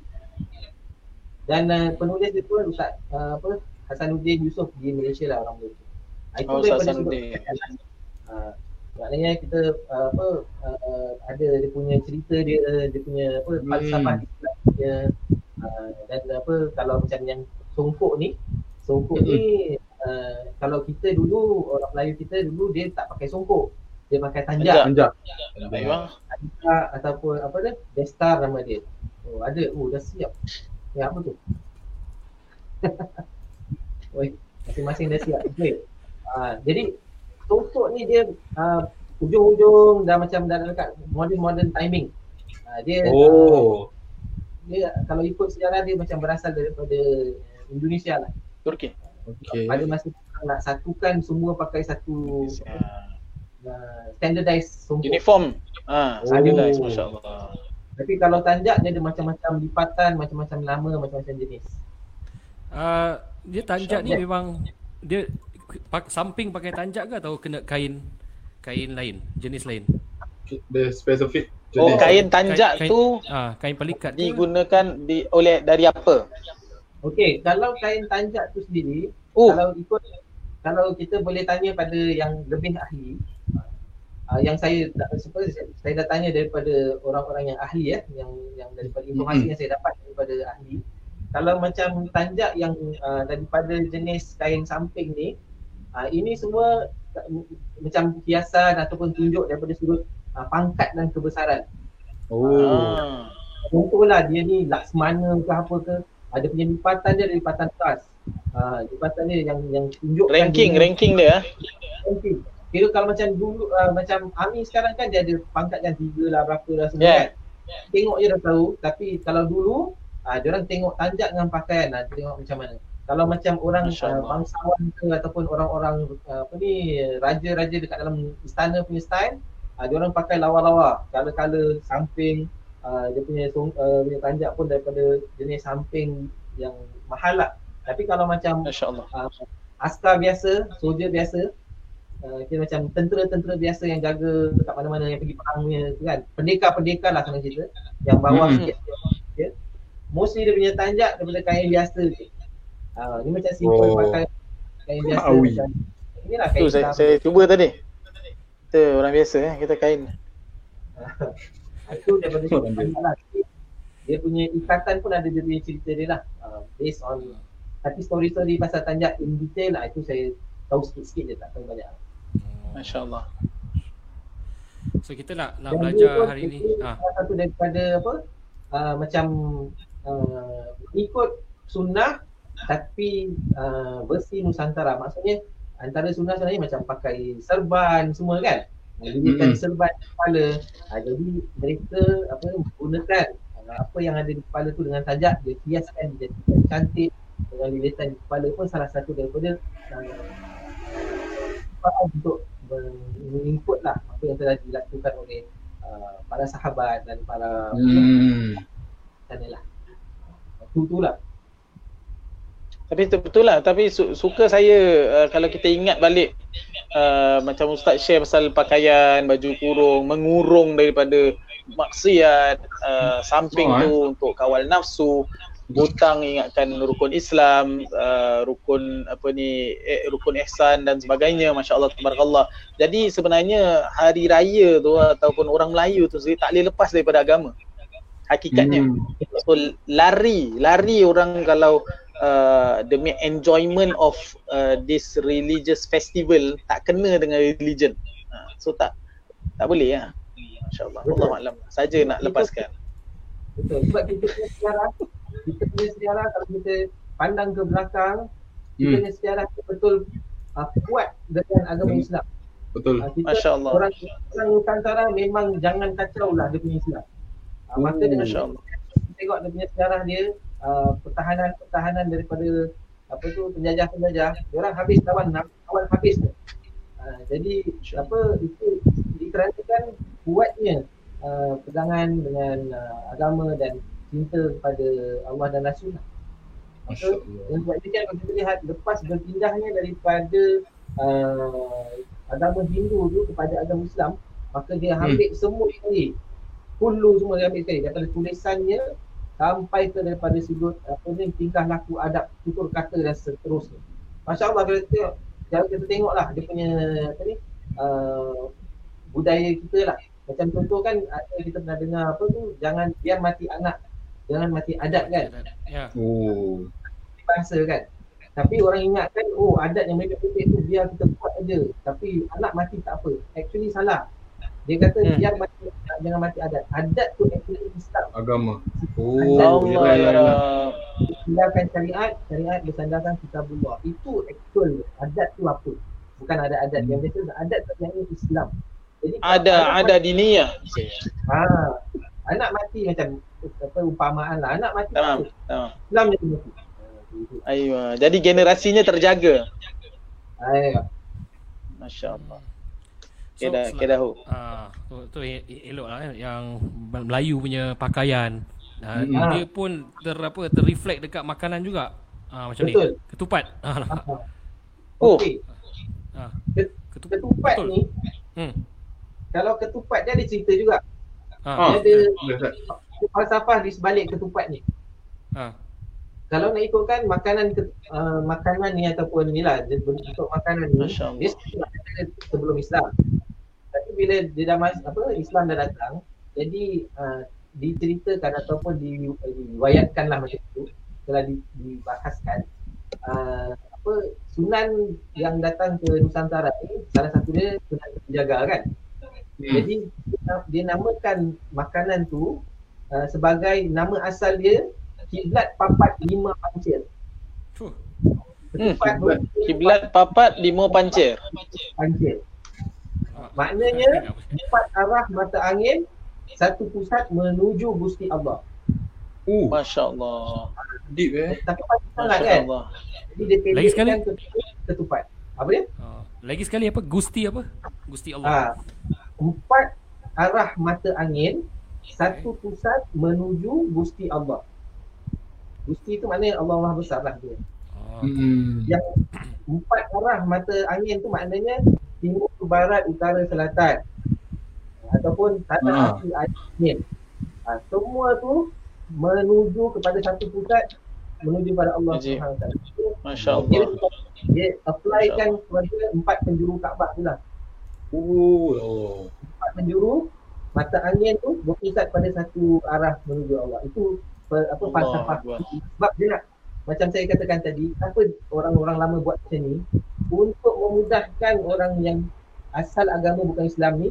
Dan uh, penulis dia pun Ustaz uh, apa Hasanuddin Yusof di Malaysia lah orang Malaysia. Ha, itu Oh, daripada Hasanuddin. pakaian. Ha, maknanya kita uh, apa uh, ada dia punya cerita dia dia punya apa Hmm. falsafah dia uh, dan apa kalau macam yang songkok ni songkok Hmm. ni uh, kalau kita dulu orang Melayu kita dulu dia tak pakai songkok dia pakai tanjak Tanjak. Anjak. Ayuh. Adika ataupun apa dia Destar nama dia. Oh ada. Oh dah siap. Ya apa tu? <laughs> Oi, masing-masing dah siap. Okay. Uh, jadi tongkok ni dia uh, ujung-ujung dah macam dah dekat modern modern timing. Uh, Uh, dia Oh. dia kalau ikut sejarah dia macam berasal daripada Indonesia lah. Turki. Okay. Pada masa tu nak satukan semua pakai satu uh, standardized sombong. Uniform. Ah, Oh. standardized masya-Allah. Tapi kalau tanjak dia ada macam-macam lipatan, macam-macam nama, macam-macam jenis. Uh, dia tanjak ni memang dia pak, samping pakai tanjak ke atau kena kain kain lain, jenis lain? The specific Oh, jenis. kain tanjak Kain- tu Ah, kain pelikat ke? digunakan di oleh dari apa? Okey, kalau kain tanjak tu sendiri, Oh, kalau ikut kalau kita boleh tanya pada yang lebih ahli uh, yang saya tak suppose saya, dah tanya daripada orang-orang yang ahli ya yang yang daripada informasi Mhm. yang saya dapat daripada ahli kalau macam tanjak yang uh, daripada jenis kain samping ni uh, ini semua uh, macam hiasan ataupun tunjuk daripada sudut uh, pangkat dan kebesaran Oh. ah. Contohlah dia ni laksmana ke apa ke ada punya lipatan dia ada lipatan khas. Ha, lipatan dia yang yang tunjukkan ranking dia, ranking dia ah. ranking. Kira kalau macam dulu uh, macam Ami sekarang kan dia ada pangkat yang tiga lah berapa lah semua Yeah. kan. Tengok je dah tahu tapi kalau dulu uh, dia orang tengok tanjak dengan pakaian lah tengok macam mana. Kalau macam orang uh, bangsawan ke ataupun orang-orang uh, apa ni raja-raja dekat dalam istana punya style uh, dia orang pakai lawa-lawa, color-color samping uh, dia punya song, uh, punya tanjak pun daripada jenis samping yang mahal lah. Tapi kalau macam masya-Allah. uh, askar biasa, soldier biasa, uh, kira macam tentera-tentera biasa yang jaga dekat mana-mana yang pergi perangnya tu kan. Pendekar-pendekar lah senang cerita. Yang bawah Hmm. sikit dia. Mostly dia punya tanjak daripada kain biasa je. Uh, ni macam simple Oh. pakai kain biasa macam inilah kain Tu saya, saya cuba tadi. Kita orang biasa eh kita kain. Itu daripada Oh, pandang lah. Dia punya ikatan pun ada dia punya cerita dia lah. Uh, based on tapi story-story pasal tanjak in detail lah itu saya tahu sikit-sikit je tak tahu banyak. Masya-Allah. So kita nak nak Dan belajar pun hari ni. Ah, salah satu daripada apa uh, macam uh, ikut sunnah tapi uh, versi Nusantara. Maksudnya antara sunnah sebenarnya macam pakai serban semua kan. Dirikan Mm-mm. serban di kepala. Uh, jadi mereka apa menggunakan uh, apa yang ada di kepala tu dengan tajak dia hiaskan dia jadikan cantik dengan lilitan di kepala pun salah satu daripada uh, untuk menginput lah apa yang telah dilakukan oleh uh, para sahabat dan para Hmm. sana lah. Tu tu lah. Tapi betul, lah tapi su- suka saya uh, kalau kita ingat balik uh, macam ustaz share pasal pakaian, baju kurung, mengurung daripada maksiat, uh, samping Oh, eh. tu untuk kawal nafsu, butang ingatkan rukun Islam, uh, rukun apa ni eh, rukun ihsan dan sebagainya masya-Allah tabarakallah. Jadi sebenarnya hari raya tu ataupun orang Melayu tu sendiri tak boleh lepas daripada agama. Hakikatnya. Hmm. So lari, lari orang kalau uh, demi enjoyment of uh, this religious festival tak kena dengan religion. Uh, so tak tak boleh ya. Masya-Allah. Allah maklum. Saja nak lepaskan. Betul. Sebab kita punya sejarah, kita punya sejarah kalau kita pandang ke belakang, kita Hmm. punya sejarah tu betul uh, kuat dengan agama Hmm. Islam. Betul. Uh, kita Masya-Allah. orang orang Nusantara memang jangan kacau lah dia punya Islam. Uh, maka Oh, dengan Masya-Allah. kita tengok dia punya sejarah dia uh, pertahanan-pertahanan daripada apa tu penjajah-penjajah, dia orang habis lawan lawan habis tu. Uh, jadi apa itu dikarenakan kuatnya uh, pegangan dengan uh, agama dan cinta kepada Allah dan Rasul. Allah. Yang sebab itu kan kita lihat lepas berpindahnya daripada uh, agama Hindu tu kepada agama Islam, maka dia ambil semua sekali. Hulu semua dia ambil sekali daripada tulisannya sampai ke daripada sudut apa ni tingkah laku adab tutur kata dan seterusnya. Masya Allah kalau kita kalau kita tengoklah dia punya apa ni uh, budaya kita lah. Macam contoh kan kita pernah dengar apa tu jangan biar mati anak jangan mati adat kan Ya. Oh. bangsa kan. Tapi orang ingatkan oh adat yang mereka putih tu biar kita buat aja. Tapi anak mati tak apa. Actually salah. Dia kata Hmm. biar mati jangan mati adat. Adat tu actually Islam. Agama. Oh, Allah ya yelah. Rab. Tinggalkan syariat, syariat bersandarkan kitabullah. Itu actual adat tu apa? Bukan ada adat yang biasa adat tu yang Islam. Jadi Ada ada diniyah. Ha, anak mati macam apa umpamaan lah. Anak mati. Tamam. Islam jadi mati. Aywa. Jadi generasinya terjaga. Ah, Masya-Allah. So, Kedah sel- kedah. Ah, tu, tu e- e- elok lah eh, yang Melayu punya pakaian. Ah, Hmm. Dia pun ter apa terreflect dekat makanan juga. Ah, macam Betul. ni. Ketupat. Ah. Ah. Oh. Ah. Ket- Ketupat. Ketupat Betul. ni Hmm. kalau ketupat dia ada cerita juga. Ah. Ah. Dia ada Ustaz. falsafah di sebalik ketupat ni. Ah. Kalau nak ikutkan makanan ke, uh, makanan ni ataupun ni lah dia bentuk makanan ni Masya Allah. dia sebelum Islam. Tapi bila dia dah mas, apa Islam dah datang, jadi uh, diceritakan ataupun di, diwayatkan lah macam tu telah di, dibahaskan uh, apa sunan yang datang ke Nusantara ni salah satu dia sunan penjaga kan. Hmm. Jadi dia, dia namakan makanan tu uh, sebagai nama asal dia kiblat papat lima pancir. Fuh. Ketupat tu Kiblat papat lima pancir. pancir. Maknanya empat arah mata angin satu pusat menuju Gusti Allah. Uh, Masya-Allah. deep eh. Tapi panjang sangat kan. Masya-Allah. Jadi dia Lagi sekali? ketupat. Apa dia? Ah. Lagi sekali apa? Gusti apa? Gusti Allah. Ha, empat arah mata angin satu pusat menuju Gusti Allah. Gusti tu maknanya Allah Maha Besar lah dia. Ah. Hmm. Yang empat arah mata angin tu maknanya timur, barat, utara, selatan. Ataupun Ah. tanah api air angin. Ha, semua tu menuju kepada satu pusat menuju pada Allah. Subhanahu Taala. Dia, Masya-Allah. dia applykan kepada empat penjuru Kaabah tu lah. Oh, oh. Empat penjuru mata angin tu berpusat pada satu arah menuju Allah. Itu pe- apa Allah falsafah. Sebab dia nak macam saya katakan tadi, apa orang-orang lama buat macam ni untuk memudahkan orang yang asal agama bukan Islam ni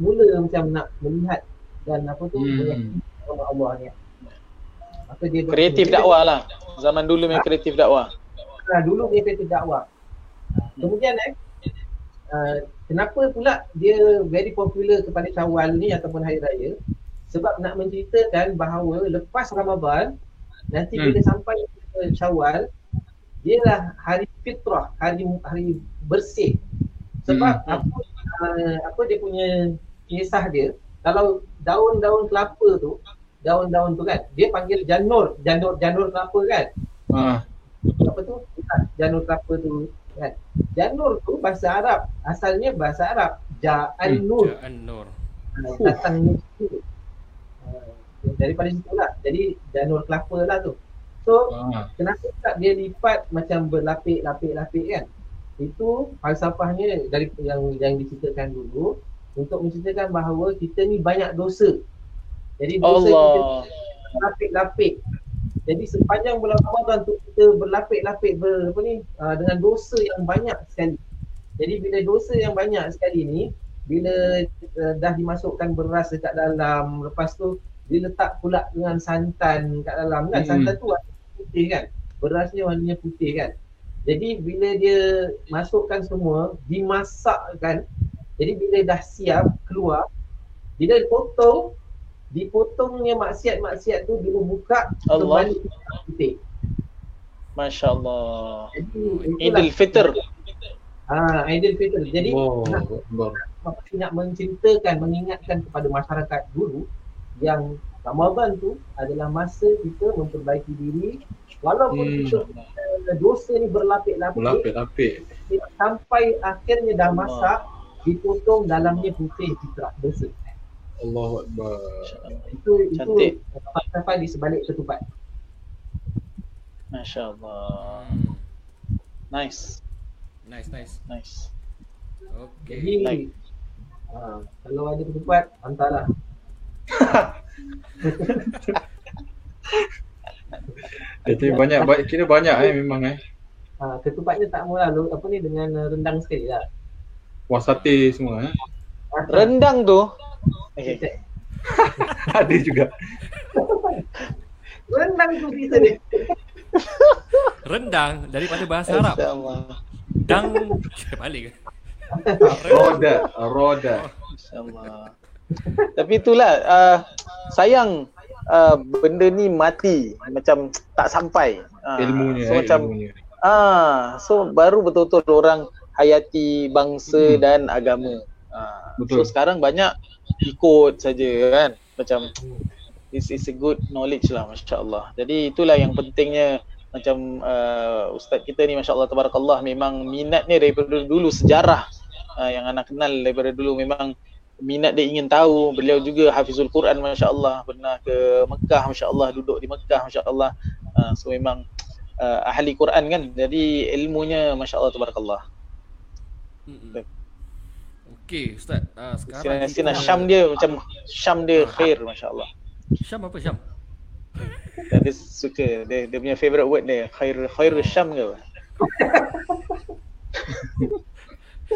mula macam nak melihat dan apa tu Hmm. nama Allah ni. Maka dia Kreatif dakwah lah. Zaman dulu memang kreatif dakwah. Nah, dulu dia kata dakwah. Kemudian eh uh, kenapa pula dia very popular kepada Syawal ni ataupun hari raya? Sebab nak menceritakan bahawa lepas Ramadan nanti Hmm. bila sampai Syawal ialah hari fitrah, hari hari bersih. Sebab Hmm. apa uh, apa dia punya kisah dia kalau daun-daun kelapa tu daun-daun tu kan dia panggil janur janur janur kelapa kan Ah. apa tu janur kelapa tu kan janur tu bahasa Arab asalnya bahasa Arab ja'an Hmm, nur Ja'an Nur. uh, datang uh, daripada situ lah jadi janur kelapa lah tu so Ah. kenapa tak dia lipat macam berlapik-lapik-lapik kan itu falsafahnya dari yang yang diceritakan dulu untuk menceritakan bahawa kita ni banyak dosa jadi dosa kita Allah. berlapik-lapik. Jadi sepanjang bulan Ramadan tu kita berlapik-lapik ber, apa ni uh, dengan dosa yang banyak sekali. Jadi bila dosa yang banyak sekali ni bila uh, dah dimasukkan beras dekat dalam lepas tu diletak pula dengan santan kat dalam kan Hmm. santan tu putih kan berasnya warnanya putih kan jadi bila dia masukkan semua dimasakkan jadi bila dah siap keluar bila dipotong dipotongnya maksiat-maksiat tu bila buka Allah. kembali putih. Masya-Allah. Jadi Idul Fitr. Ah, Idul Fitr. Jadi Oh, nak, Akbar. nak menceritakan, mengingatkan kepada masyarakat dulu yang Ramadan tu adalah masa kita memperbaiki diri walaupun Hmm. kita uh, dosa ni berlapik-lapik Berlapik-lapik. sampai akhirnya dah Allah. masak dipotong dalamnya putih fitrah dosa. Allahu Akbar. Itu Cantik. itu falsafah di sebalik ketupat. Masya-Allah. Hmm. Nice. Nice, nice. Nice. Okay. Jadi Baik. ha, kalau ada ketupat hantarlah. <laughs> Jadi banyak baik kira banyak eh memang eh. Ha, ketupatnya tak murah lu apa ni dengan uh, rendang sekali lah. Wah sate semua eh. Rendang tu. Okay. <laughs> Okay. Ada juga. Rendang tu kita ni. Rendang daripada bahasa Arab. Masya-Allah. Dang <laughs> balik ke? Roda, roda. Masya-Allah. Tapi itulah uh, sayang uh, benda ni mati macam tak sampai. Uh, Ilmunya, so eh, macam ilmunya. ah so baru betul-betul orang hayati bangsa Hmm. dan agama. Ah, Betul. so sekarang banyak ikut saja kan. Macam this is a good knowledge lah masya-Allah. Jadi itulah yang pentingnya macam uh, ustaz kita ni masya-Allah tabarakallah memang minatnya daripada dulu sejarah uh, yang anak kenal daripada dulu memang minat dia ingin tahu. Beliau juga hafizul Quran masya-Allah, pernah ke Mekah masya-Allah, duduk di Mekah masya-Allah. Uh, so memang uh, ahli Quran kan. Jadi ilmunya masya-Allah tabarakallah. Mm-mm. Okey Ustaz uh, Sina, Sekarang sina kita- Syam dia macam Syam dia khair masya-Allah. Syam apa Syam? Dia suka dia, dia punya favorite word dia khair khair Syam ke apa? <laughs>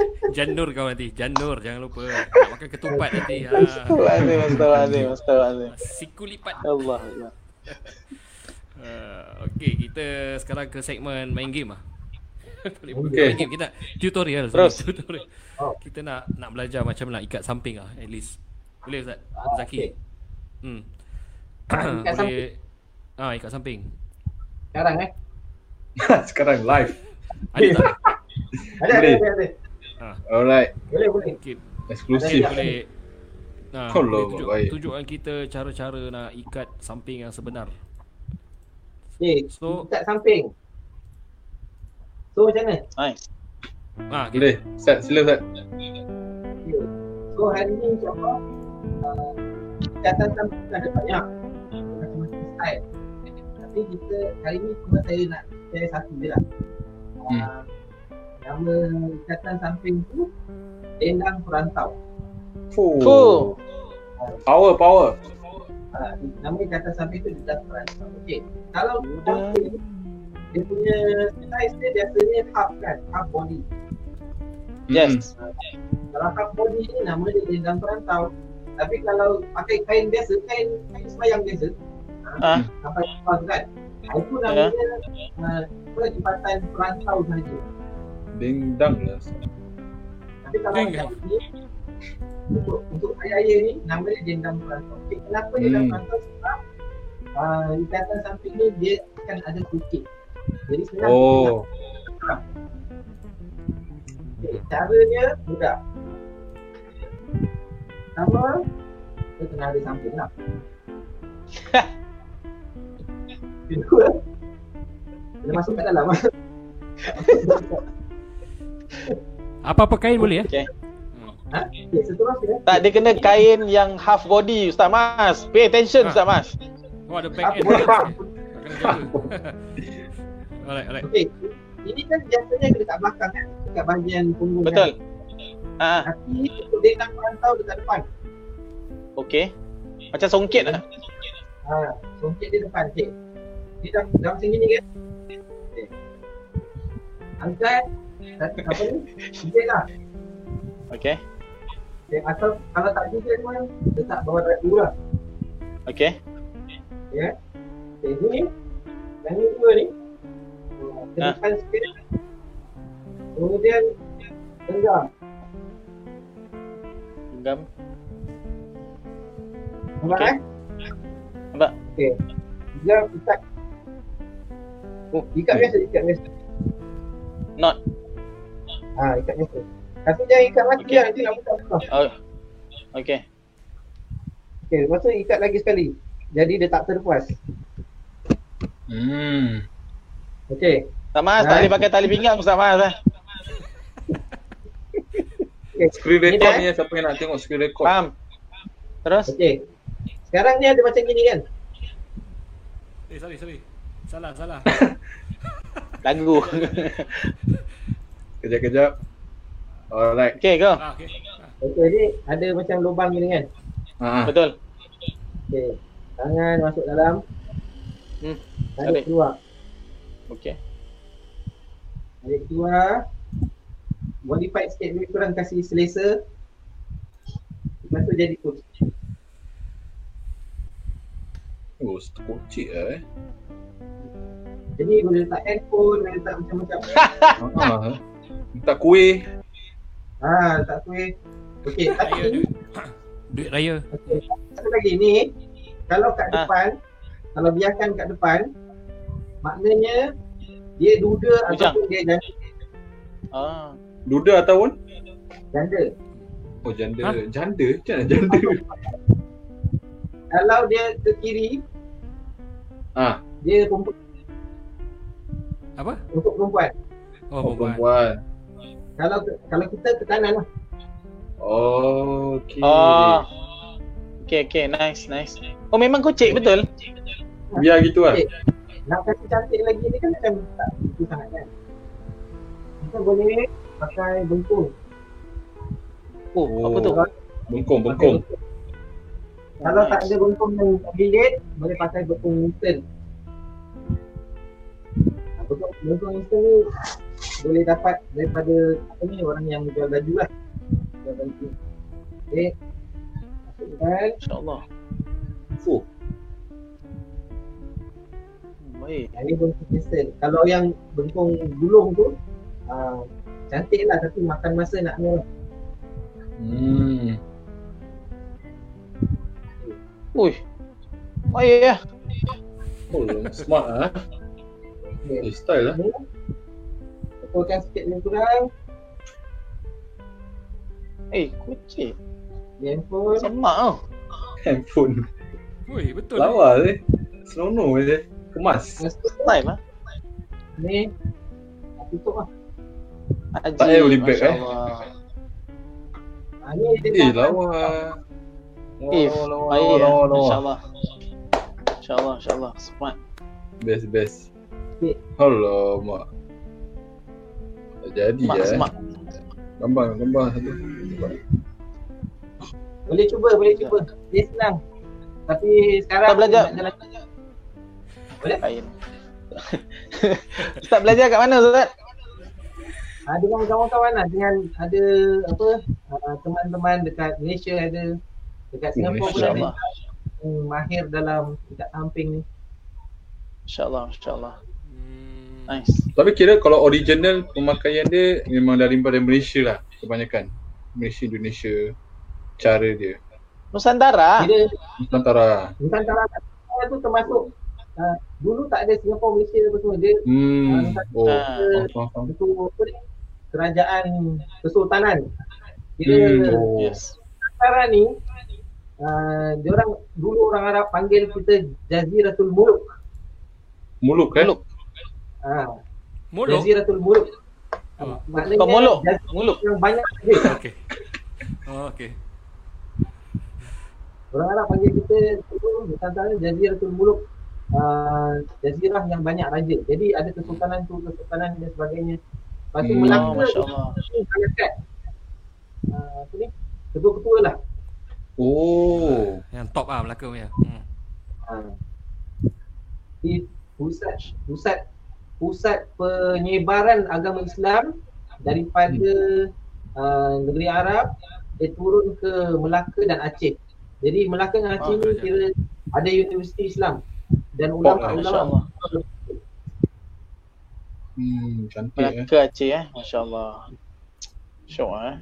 <laughs> Janur kau nanti Janur jangan lupa Nak makan ketupat nanti ha. Astagfirullahalazim, astagfirullahalazim, astagfirullahalazim. Siku lipat Allah. Allah. <laughs> uh, Okey kita sekarang ke segmen main game lah <laughs> Boleh Okey. main game kita tutorial Terus. tutorial. Oh. Kita nak nak belajar macam nak ikat samping lah at least Boleh Ustaz? Ah, Zaki okey. Hmm <coughs> Ikat Boleh Ah ikat samping Sekarang eh. Sekarang live. Ada tak? Ada, ada, Boleh. ada, ada. Alright, Boleh, boleh. Okey eksklusif. Boleh Nah, Allah, boleh tunjuk, baik. tunjukkan kita cara-cara nak ikat samping yang sebenar. Okay, So- ikat samping. So macam mana? Nice. Ah, okay. Boleh. Set, sila set. Okay. So hari ni insyaAllah uh, ikatan samping ada banyak macam-macam style. Tapi kita hari ni cuma saya nak share satu je lah. Uh, Hmm. Nama ikatan samping tu Dendang Perantau. Fuh. Power, power. Uh, nama ikatan samping tu Dendang Perantau. Okey. Kalau samping dia punya size dia biasanya half kan, half body. Yes. Kalau half body ni nama dia dendang perantau. Tapi kalau pakai kain biasa, kain kain semayang biasa, Ah, sampai kan. ah, Itu namanya uh, apa, jembatan perantau sahaja. Dang lah. Tapi kalau Ding. macam ni, untuk, untuk ayah-ayah ni, nama dia dendang perantau. Okay, kenapa Hmm. dendang perantau? Sebab uh, ikatan samping ni dia akan ada bukit. Jadi senang Oh, Okay, caranya mudah. Pertama, kita kena ada samping lah. <laughs> Kedua, kena masuk kat dalam. <laughs> Apa-apa kain boleh ya? Okay. Ha? Tak dia kena kain yang half body Ustaz Mas. Pay attention Ustaz Mas. Oh ada back end. Kena alright, alright. okay. Ini kan biasanya dekat belakang kan, dekat bahagian punggung Betul. kan. Ah, Tapi untuk dendang perantau dekat depan. okey. Macam songket lah. Ha, songket dia depan, okay. Dia dah, dah macam gini kan. Okay. Angkat, apa ni, jijik lah. Okey. Okay, atau kalau tak jijik pun, letak bawah darat dulu lah. Okey. Ya. Okay, ni, yang ni dua ni. Ke Ah. depan sikit. Kemudian, genggam. Genggam. Nampak Okey. eh? Nampak. Okay. Genggam, ikat. Oh, ikat biasa, ikat biasa. Not. Ha, ikat biasa. Tapi jangan ikat mati Okey. lah, nanti nak buka susah. Oh. Okey. Okay, lepas tu ikat lagi sekali. Jadi dia tak terpuas. hmm. Okay. Ustaz Mas, tak Nice. boleh pakai tali pinggang Ustaz Mas eh. okay. Screen Ni record ni eh, siapa yang nak tengok screen record? Faham? Terus? Okay. Sekarang ni ada macam gini kan? Eh sorry, sorry. Salah, salah. <laughs> Lagu. <laughs> Kejap-kejap. Alright. Okey, go. ah, okay. Ah. Okay, ni ada macam lubang gini kan? Ha. Betul. Okay. Tangan masuk dalam. Hmm. Tarik keluar. Okey. Tarik keluar. Body part sikit lebih kurang kasih selesa. Lepas tu jadi coach. Oh, kocik lah eh. Jadi boleh letak handphone, boleh letak macam-macam. Ha. <laughs> Minta kuih. ha, letak kuih. Saya tapi ada. Duit raya. <clears throat> Satu lagi ni, kalau kat Ah. depan, kalau biarkan kat depan, maknanya dia duda Bujang. ataupun dia janda. Ah. Duda ataupun? janda. Oh janda. Ha? Janda? Macam mana janda? Kalau dia ke kiri, Ah, dia perempuan, Apa? untuk perempuan. Oh, oh, perempuan. Kalau kalau kita ke kanan lah. Oh, okay. Oh. Okay, okay. Nice, nice. Oh, memang kocik betul? Biar gitu lah. Okay. Nak kasi cantik lagi ni kan macam tak itu sangat kan. Kita boleh pakai bengkung. Oh, apa tu? Bengkong. bengkung. Kalau tak ada bengkung yang bilik, boleh pakai bengkung instant. Bengkung, bengkung instant ni boleh dapat daripada apa ni orang yang jual baju lah. Jual baju. Okay. Masukkan. InsyaAllah. Oh, Hmm, Baik. Yang ni bengkung instant. Kalau yang bengkung gulung tu, ah, cantik lah tapi makan masa nak ni lah. hmm. Ui. Baik ya. Oh, smart ah. Okay. Eh, style lah. Ni, Betulkan sikit lebih kurang. Eh, kocik. Handphone. Semak tau. Handphone. Woi, betul. Lawa je. Seronok je. Kemas. Time lah. Ni. Tutup lah. Haji. Tak payah beli bag, eh? Ha, ni Eh, lawa. Eh, Lawa, lawa, baik lawa, ya. lawa, lawa. InsyaAllah. InsyaAllah, insyaAllah. Smart. Best, best. Okay. Alamak. Tak jadi Smart, ya. smart. Gambar, gambar satu. Boleh cuba, boleh cuba. Dia senang. Tapi sekarang Tak belajar. jalan Lain. <laughs> Ustaz belajar kat mana Ustaz? ha, dengan kawan-kawan lah dengan ada apa uh, teman-teman dekat Malaysia ada dekat Singapura pun ada yang mahir dalam dekat samping ni. InsyaAllah, insyaAllah. Nice. Tapi kira kalau original pemakaian dia memang daripada Malaysia lah kebanyakan. Malaysia, Indonesia. Cara dia. Nusantara. Dia Nusantara. Nusantara tu termasuk uh, dulu tak ada Singapura Malaysia apa semua dia Hmm. Oh, faham, faham. itu apa ni kerajaan kesultanan. Dia Hmm, oh. Yes. Nusantara ni uh, dia orang dulu orang Arab panggil kita Jaziratul Muluk. Muluk kan? Muluk. Ha, Molok. Jaziratul Muluk. Oh. Maknanya Bukan muluk. Muluk. yang banyak. Okey. Oh, okey. Orang Arab panggil kita Nusantara Jaziratul Muluk. Uh, jazirah yang banyak raja. Jadi ada kesultanan tu, kesultanan dan sebagainya. Lepas tu Hmm. Melaka Oh, Masya Allah. ni sangat uh, apa ni? Ketua-ketua lah. Oh. Yang top ah Melaka punya. Hmm. Ha. Di pusat pusat pusat penyebaran agama Islam daripada uh, negeri Arab dia turun ke Melaka dan Aceh. Jadi Melaka dan Aceh Ah, ni kerajaan. kira ada universiti Islam dan Oh, ulama-ulama. Hmm, cantik eh. Melaka Aceh eh. Masya Allah. Syok eh.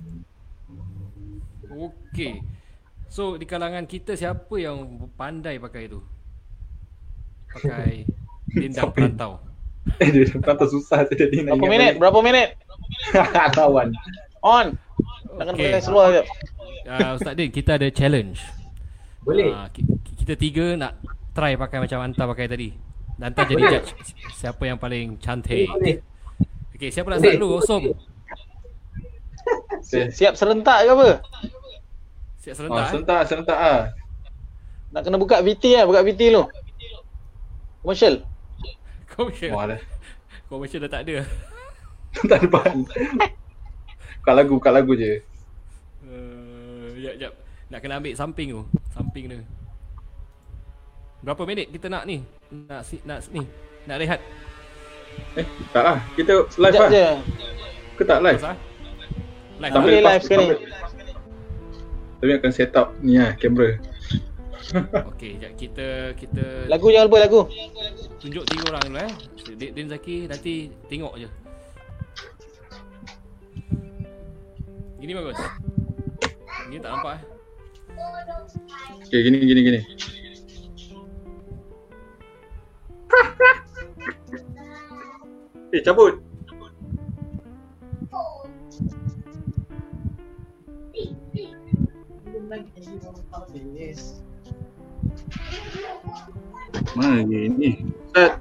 Okey. So di kalangan kita siapa yang pandai pakai tu? Pakai <laughs> dendang perantau. Eh, <laughs> dia perantau susah saya jadi nak Berapa ingat minit? Berapa minit? <laughs> balik. Lawan. On. Nak kena seluar je. Uh, Ustaz Din, kita ada challenge. Boleh. Ah, ki- kita tiga nak try pakai macam Anta pakai tadi. Dan Anta jadi judge siapa yang paling cantik. Boleh. Okey, siapa nak start dulu? Osom. Okay. Siap serentak ke apa? Siap Ah, serentak. eh? serentak, serentak ah. Nak kena buka VT lah. Buka VT dulu. Commercial. Commercial. Wah, dah. Commercial dah tak ada. <laughs> tak depan. Buka lagu, buka lagu je. Uh, jap, jap. Nak kena ambil samping tu. Samping tu. Berapa minit kita nak ni? Nak si, nak ni. Nak rehat. Eh, tak lah. Kita live Sekejap lah. je. Ke tak live? Live. Tak boleh live sekali. Tapi akan set up ni lah, kamera. Okey, jap kita kita Lagu jangan lupa lagu. Tunjuk tiga orang dulu eh. Din, Din Zaki nanti tengok je. Ini bagus. Ini tak nampak eh. Okay, gini, gini, gini. <laughs> eh, cabut. Mana gini? Set.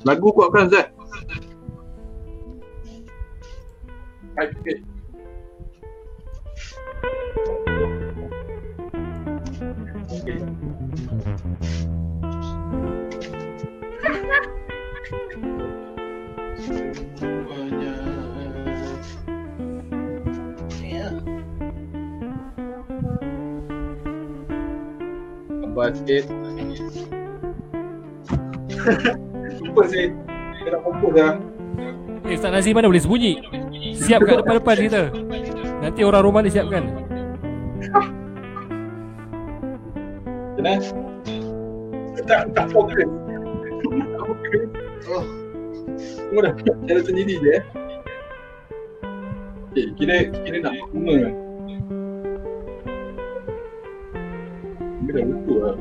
Lagu kuatkan Zat. Nazim mana boleh sembunyi Siap kat depan-depan kita Nanti orang rumah dia siapkan Kena. Tak, tak fokus. Oh. Semua dah cara sendiri je eh. Okay, kira, kira nak bunga kan? Dia dah lupa lah.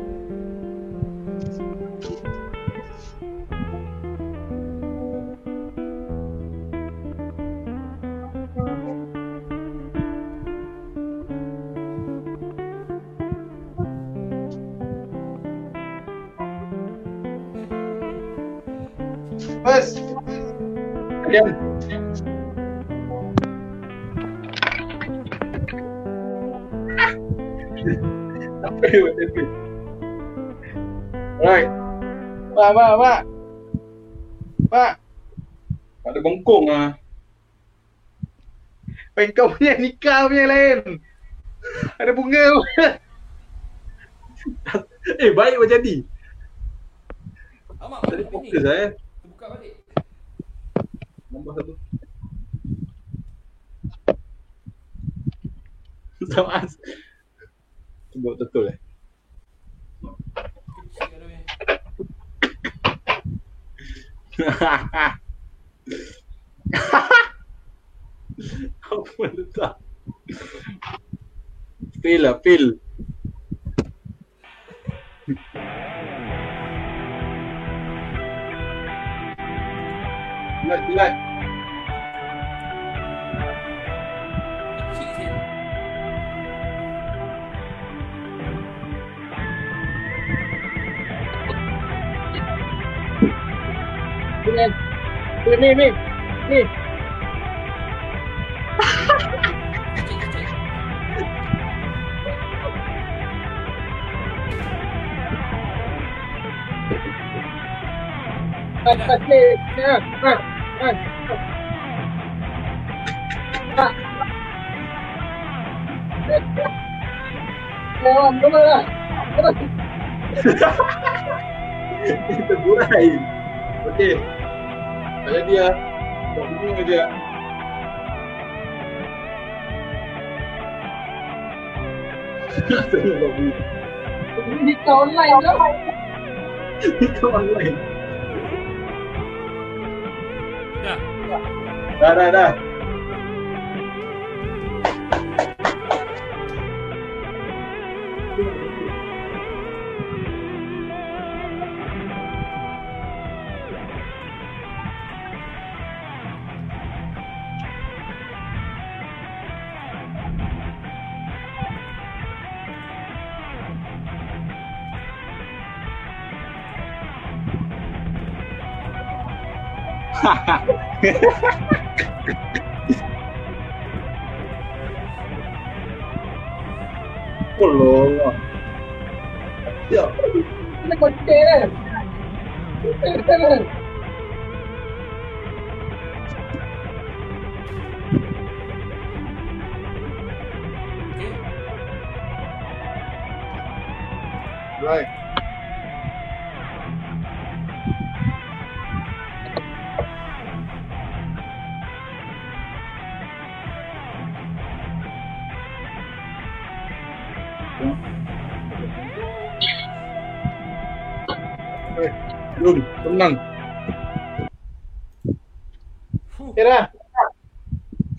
Buat tempe? Alright. Mak, mak, mak. Mak. Ada bengkong ah. Pengen kau punya nikah punya lain. Ada bunga eh, baik macam jadi. Amak Tadi fokus lah eh. Buka balik Nombor satu. Sama as. Cuba betul eh. <laughs> Apa letak? Lah, feel. Jilat, jilat. Kecil sikit Ni, ni, ni. Ni. Kecil kecil Ah, ah, ni. Ah, ah, Oh, kemana lah? Kita burai. Okey. Tak lah. Buat bunga je. <laughs> Saya buat bunga. Ini kau online ke? Itu online. Dah, dah, dah. Allah. Ya. Ini konten kan? Konten kan? Tenang. Okay dah.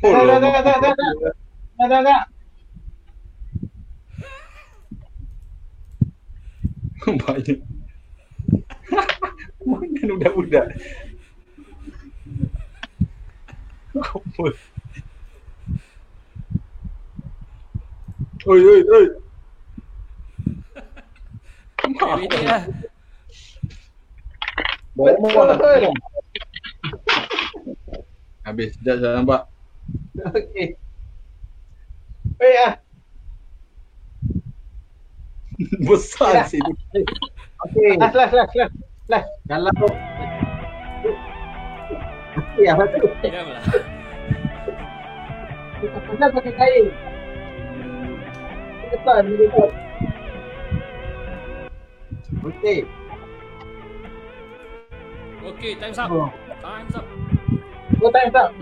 Oh, Tak, tak, tak, tak, tak, tak. Tak, tak, <laughs> tak. Banyak. <laughs> Mana budak-budak? Apa? Oi, oi, oi. Ready lah. Bawa lah. Oi. Habis, sekejap saya nampak. Okey. Wait ah. <laughs> Besar sini. Okey. Last, last, last, last. Last. Kalau Okey, apa tu? Diam lah. Kita pegang pakai kain. Kesan, kesan. Okey. Okay, time's up. Oh. Time's up. Go time tak?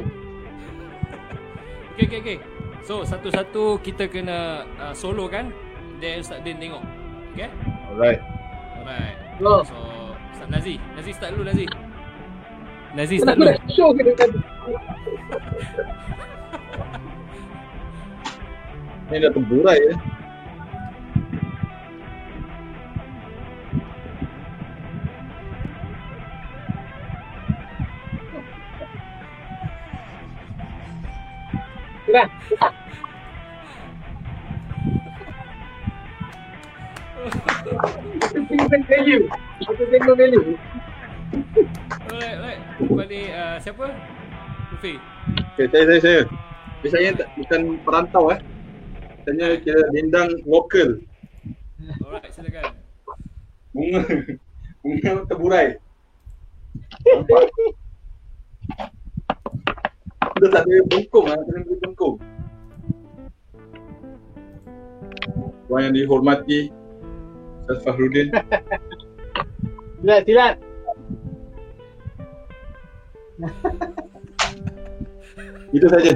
Okay, okay, okay. So, satu-satu kita kena uh, solo kan? Then Ustaz Din tengok. Okay? Alright. Alright. Go. So, Ustaz Nazi. Nazi start dulu, Nazi. Nazi start dulu. Show kita tadi. <laughs> Ni dah terburai ya. Sudah. Tengok value. Kita tengok value. Alright, alright. Lepas ni, uh, siapa? Luffy. Okay, saya, saya, saya. Saya tak, bukan perantau eh. Saya kira dendang lokal. Alright, silakan. Bunga. Bunga terburai. Nampak? <laughs> Dia tak ada bengkung lah, kena beri bengkung. Tuan yang dihormati Ustaz Fahrudin. <laughs> Silat, silat. <laughs> Itu saja.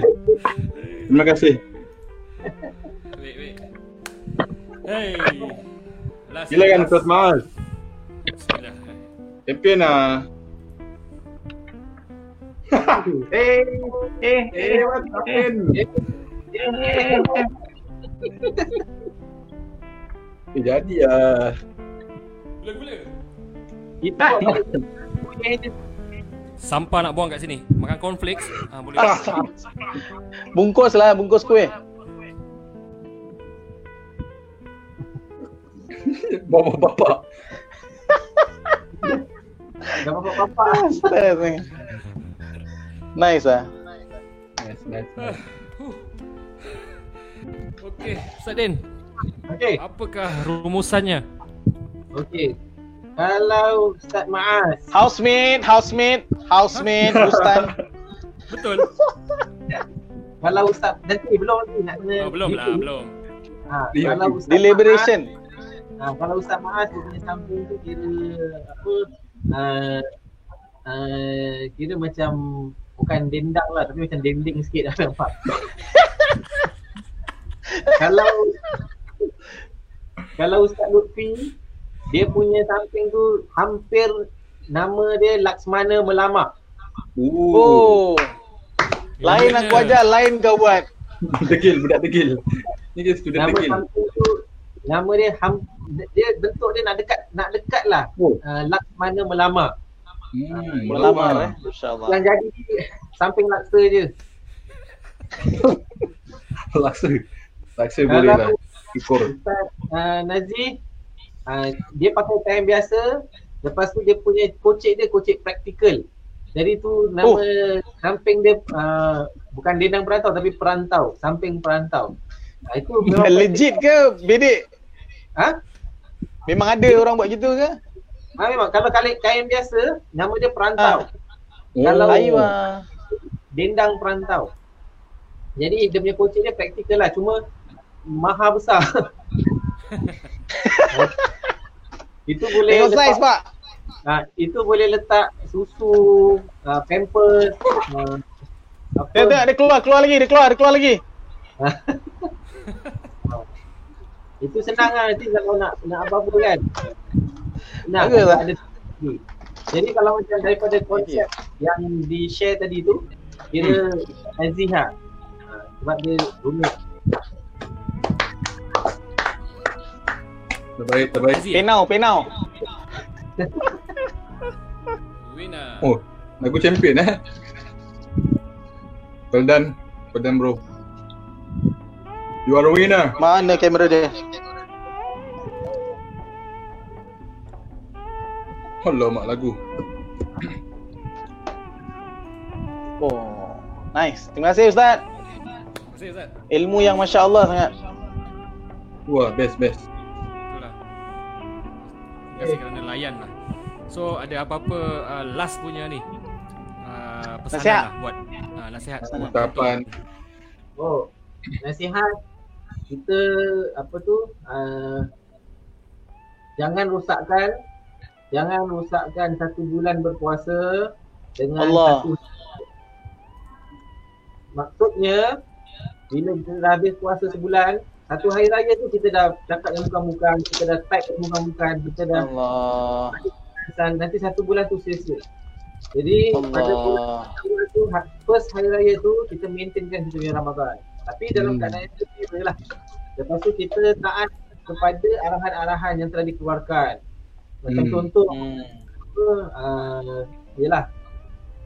Terima kasih. Wait, wait. Hey. Last Silakan. Ustaz Maaz. Champion lah. <laughs> Eh, eh, eh. Champion. Eh, eh, eh. Eh, jadi lah. Gula-gula. Kita Sampah nak buang kat sini. Makan cornflakes. Ah, boleh. Bungkus lah, bungkus kuih. <laughs> Bawa bapak. Dah apa-apa. Stress ni. Nice ah. Nice, nice. nice. <sighs> Okey, Ustaz Din. Okey. Apakah rumusannya? Okey. Kalau Ustaz Maaz Housemate, housemate, housemate, <laughs> Bustan. Betul. <laughs> Kalau Ustaz nanti belum lagi nak kena Oh, belum lah, belum. Ha, Lima. kalau Ustaz Deliberation. Maaz, ha, kalau Ustaz Maaz dia punya samping tu kira apa uh, uh, kira macam bukan dendang lah tapi macam dending sikit lah nampak. <laughs> kalau kalau Ustaz Lutfi dia punya samping tu hampir nama dia Laksmana Melamak. Ooh. Oh. Lain aku ajar, lain kau buat. <laughs> Degil, budak degil. Ni dia student Nama degil. samping tu nama dia ham, dia bentuk dia nak dekat nak dekat lah. Oh. Uh, Laksmana Melamak. Hmm, Melamar melama. eh. InsyaAllah. Yang jadi samping laksa je. <laughs> Laksa. Laksa boleh lah. Syukur. Ustaz uh, Nazi uh, dia pakai kain biasa lepas tu dia punya kocek dia kocek praktikal. Jadi tu nama Oh. samping dia uh, bukan dendang perantau tapi perantau, samping perantau. Uh, itu <laughs> Legit ke bedek? Ha? Memang ada orang buat gitu ke? Ha, memang kalau kali kain biasa nama dia perantau. Oh. Kalau- Lain lah. Dendang perantau. Jadi dia punya kocek dia praktikal lah cuma maha besar. <laughs> itu boleh Tengok saiz pak. Ha, itu boleh letak susu, uh, pampers, uh, apa. Tengok tengok dia keluar, keluar lagi, dia keluar, dia keluar lagi. <laughs> Itu senang lah nanti kalau nak nak apa-apa kan. Senang. Bagus lah. Ada Jadi kalau macam daripada konsep yang di share tadi tu, kira Aziz lah. Ha, sebab dia rumit. Terbaik, terbaik. Aziz, Penau, penau. winner. Oh, lagu champion eh. Well done. Well done bro. You are a winner. Mana kamera dia? Alamak lagu. Oh, nice. Terima kasih Ustaz. Terima kasih Ustaz. Ilmu yang Masya Allah sangat. Wah, best best. Itulah. Terima kasih kerana layan lah. So ada apa-apa uh, last punya ni uh, pesanan Nasihat. lah buat uh, nasihat Ucapan. Oh, nasihat kita apa tu uh, jangan rosakkan jangan rosakkan satu bulan berpuasa dengan Allah. satu maksudnya bila kita dah habis puasa sebulan satu hari raya tu kita dah cakap dengan bukan-bukan kita dah type dengan bukan-bukan kita dah Allah. nanti satu bulan tu sia-sia jadi pada bulan Allah. Tu ha- first hari raya tu kita maintainkan kita punya Ramadan. Tapi dalam Hmm. keadaan yang gembira lah. Lepas tu kita taat kepada arahan-arahan yang telah dikeluarkan. Macam Hmm. contoh Hmm. apa uh, yalah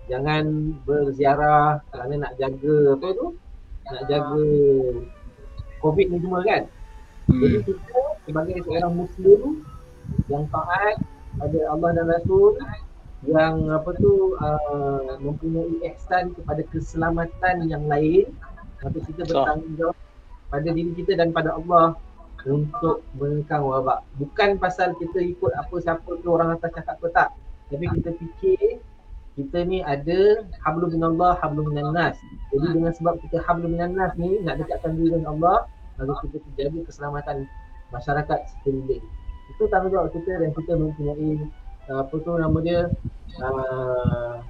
jangan berziarah kerana nak jaga apa tu? Nak jaga COVID ni semua kan. Jadi Hmm. kita sebagai seorang muslim yang taat pada Allah dan Rasul yang apa tu uh, mempunyai ihsan kepada keselamatan yang lain maka kita bertanggungjawab pada diri kita dan pada Allah untuk mengekang wabak. Bukan pasal kita ikut apa siapa tu orang atas cakap ke tak. Tapi kita fikir kita ni ada hablum minallah, hablum minan nas. Jadi dengan sebab kita hablum minan nas ni nak dekatkan diri dengan Allah, maka kita jaga keselamatan masyarakat sekeliling. Itu tanggungjawab kita dan kita mempunyai uh, apa tu nama dia uh,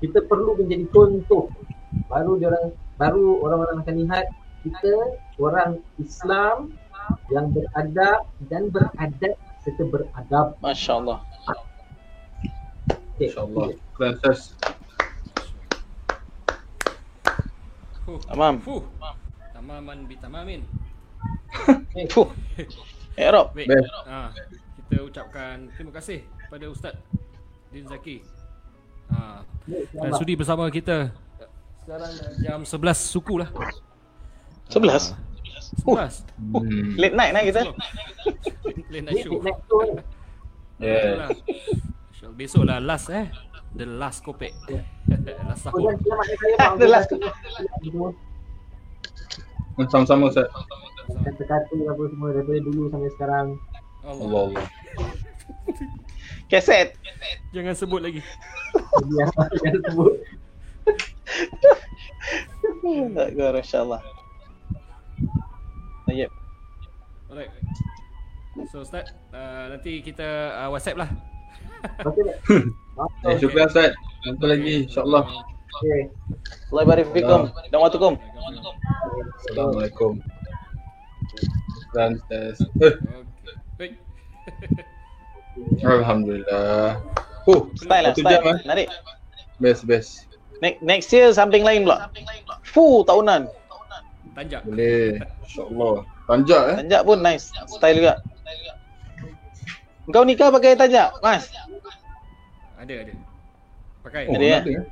kita perlu menjadi contoh baru dia orang baru orang-orang akan lihat kita orang Islam yang beradab dan beradab serta beradab. Masya Allah. Okay. InsyaAllah. Keren Sas. Fuh. Tamam. Fuh. Tamaman bi tamamin. Fuh. Eh Rob. Baik. Best. Ha, kita ucapkan terima kasih kepada Ustaz Din Zaki. Ha, dan sudi bersama kita. Sekarang dah jam 11 suku lah. 11. Ha, 11. Hmm. Late night lah kita. Ni night show. next tu Yeah. Besok besok lah last eh. The last kopek. <laughs> last dan sahur. Pak The last semua Sama-sama Ustaz. kata-kata apa semua daripada dulu sampai sekarang. Allah. Allah. Keset. Jangan sebut lagi. Yang sebut. <laughs> Tak Masya Allah. Tayyip. Alright. So Ustaz, uh, nanti kita uh, WhatsApp lah. Betul <laughs> tak? Eh, syukur Ustaz. Jumpa lagi insyaAllah. Okay. Allah barik fikum. Dan watukum. Assalamualaikum. Dan tes. Eh, Okay. Baik. <laughs> Alhamdulillah. Oh, Style lah, jam style. eh. Menarik. Best best. Next, next year something lain pula. Fuh, tahunan. Tanjak. Boleh. InsyaAllah. Tanjak eh. Tanjak pun nice. Style juga. Kau nikah pakai tanjak, Mas? Ada ada. Pakai. Oh, Ada, ya? ada eh.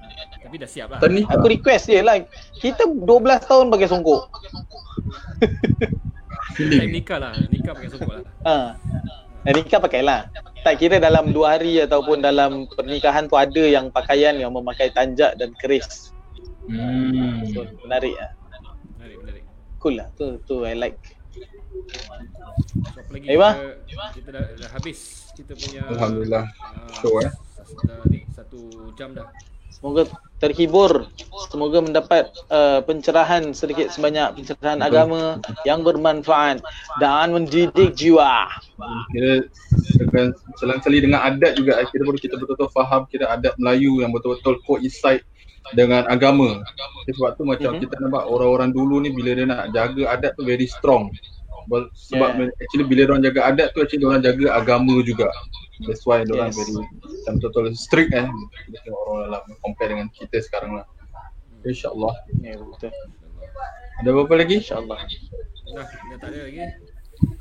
Tapi dah siap lah. Tak ni. Aku request je lah. Kita 12 tahun pakai songkok. Time nikah lah. Nikah pakai sokok lah. Ha. Eh, nikah pakailah. Tak kira dalam dua hari ataupun dalam pernikahan tu ada yang pakaian yang memakai tanjak dan keris. Hmm. So, menarik lah. Cool lah. Tu, tu I like. So apa Eh, kita, kita dah, dah habis kita punya Alhamdulillah. ah, Show, eh. Dah ni satu jam dah. Semoga terhibur. Semoga mendapat uh, pencerahan sedikit sebanyak pencerahan agama yang bermanfaat dan mendidik jiwa. Kira dengan selang-seli dengan adat juga kira baru kita betul-betul faham kira adat Melayu yang betul-betul coincide dengan agama. Jadi sebab tu macam Mhm. kita nampak orang-orang dulu ni bila dia nak jaga adat tu very strong. Sebab Yeah. actually bila orang jaga adat tu actually orang jaga agama juga. That's why orang Yes. very macam betul-betul strict eh. Kita tengok orang dalam compare dengan kita sekarang lah. InsyaAllah. Ya betul. Ada apa-apa lagi? InsyaAllah. Dah, dah tak ada lagi.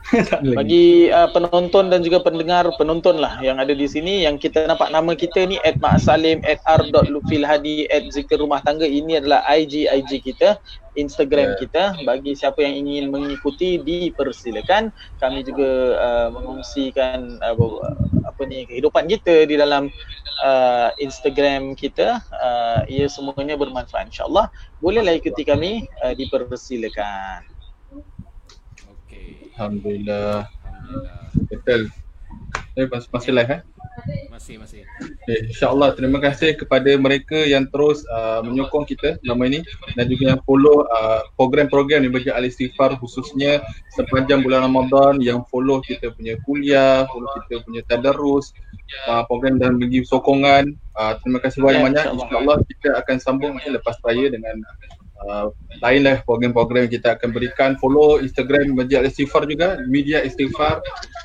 <laughs> Bagi uh, penonton dan juga pendengar penonton lah yang ada di sini yang kita nampak nama kita ni at Salim at r.lufilhadi at zikir rumah tangga. Ini adalah IG IG kita Instagram Yeah. kita. Bagi siapa yang ingin mengikuti dipersilakan. Kami juga uh, mengongsikan uh, apa ni kehidupan kita di dalam uh, Instagram kita. Uh, ia semuanya bermanfaat insyaallah bolehlah ikuti kami uh, dipersilakan. Alhamdulillah. Alhamdulillah. Betul. Eh, masih, masih live eh? Masih masih. Okay, InsyaAllah terima kasih kepada mereka yang terus uh, menyokong kita selama ini dan juga yang follow uh, program-program di Masjid Al-Istighfar khususnya sepanjang bulan Ramadan yang follow kita punya kuliah, follow kita punya tadarus, uh, program dan bagi sokongan. Uh, terima kasih Ya, banyak-banyak. insyaAllah. Kita akan sambung lepas raya dengan uh, lainlah program-program yang kita akan berikan. Follow Instagram Masjid Al-Istighfar juga, Media Istighfar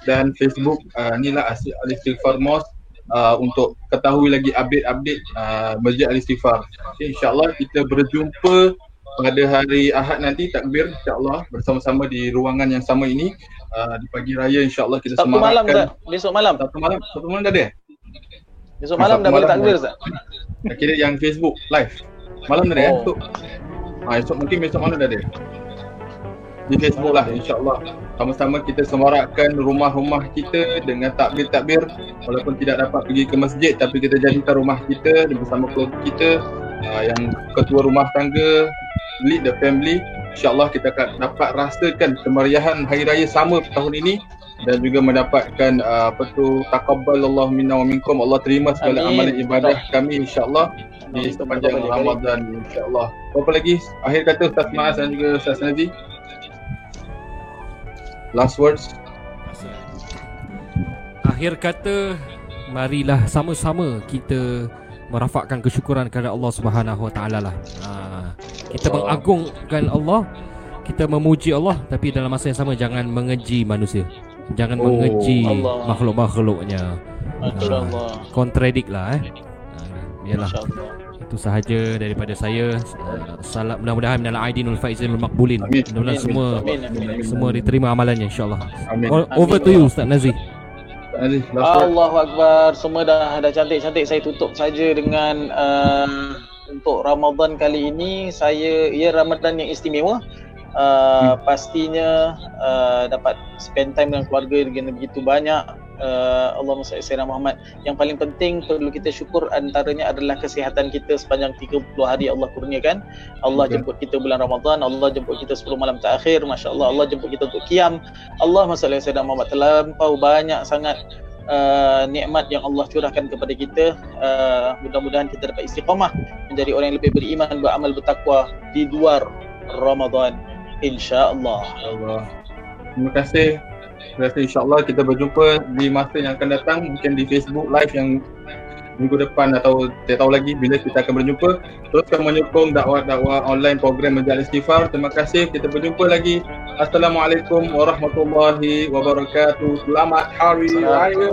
dan Facebook uh, inilah Al-Istighfar Mosque uh, untuk ketahui lagi update-update uh, Masjid Al-Istighfar. Okay, InsyaAllah kita berjumpa pada hari Ahad nanti takbir insyaAllah bersama-sama di ruangan yang sama ini uh, di pagi raya insyaAllah kita Sabtu malam semarakkan tak? Besok malam. Sabtu malam Sabtu malam dah ada? Besok malam Sabtu dah boleh malam takbir dah. tak? Kira yang Facebook live malam dah ada eh? Oh. Esok. Ha, esok mungkin besok malam dah ada di Facebook lah insyaAllah. Sama-sama kita semarakkan rumah-rumah kita dengan takbir-takbir. Walaupun tidak dapat pergi ke masjid tapi kita jadikan rumah kita bersama keluarga kita uh, yang ketua rumah tangga lead the family. insyaAllah kita akan dapat rasakan kemeriahan hari raya sama tahun ini dan juga mendapatkan uh, apa tu taqabbalallahu minna wa minkum Allah terima segala Amin. amalan ibadah kami insyaAllah di sepanjang Ramadan insyaAllah. Apa lagi akhir kata Ustaz Maaz dan juga Ustaz Nazi? Last words. Akhir kata marilah sama-sama kita merafakkan kesyukuran kepada Allah Subhanahu Wa Taala lah. Ha, kita mengagungkan Allah, kita memuji Allah tapi dalam masa yang sama jangan mengeji manusia. Jangan Oh, mengeji Allah. makhluk-makhluknya. InsyaAllah. Kontradik lah eh. Yalah. InsyaAllah. Itu sahaja daripada saya. Uh, Salam mudah-mudahan minal aidinul faizin maqbulin. Mudah-mudahan semua Amin. Amin. semua diterima amalannya insya-Allah. Over to you Ustaz word. Allahu Akbar. Semua dah dah cantik-cantik. Saya tutup saja dengan uh, untuk Ramadan kali ini saya ia Ramadan yang istimewa. Uh, pastinya uh, dapat spend time dengan keluarga dengan begitu banyak. Uh, Allahumma salli sayyidina Muhammad. Yang paling penting perlu kita syukur antaranya adalah kesihatan kita sepanjang 30 hari Allah kurniakan. Allah Betul. jemput kita bulan Ramadan Allah jemput kita 10 malam terakhir Masya Allah Allah jemput kita untuk kiam Allah salli sayyidina Muhammad. Terlampau banyak sangat uh, nikmat yang Allah curahkan kepada kita. Uh, mudah-mudahan kita dapat istiqamah menjadi orang yang lebih beriman beramal bertakwa di luar Ramadan insyaallah InsyaAllah. Terima kasih. Terima kasih insyaAllah kita berjumpa di masa yang akan datang mungkin di Facebook live yang minggu depan atau saya tahu lagi bila kita akan berjumpa. Teruskan menyokong dakwah-dakwah online program Majlis Istighfar. Terima kasih. Kita berjumpa lagi. Assalamualaikum warahmatullahi wabarakatuh. Selamat Hari Raya.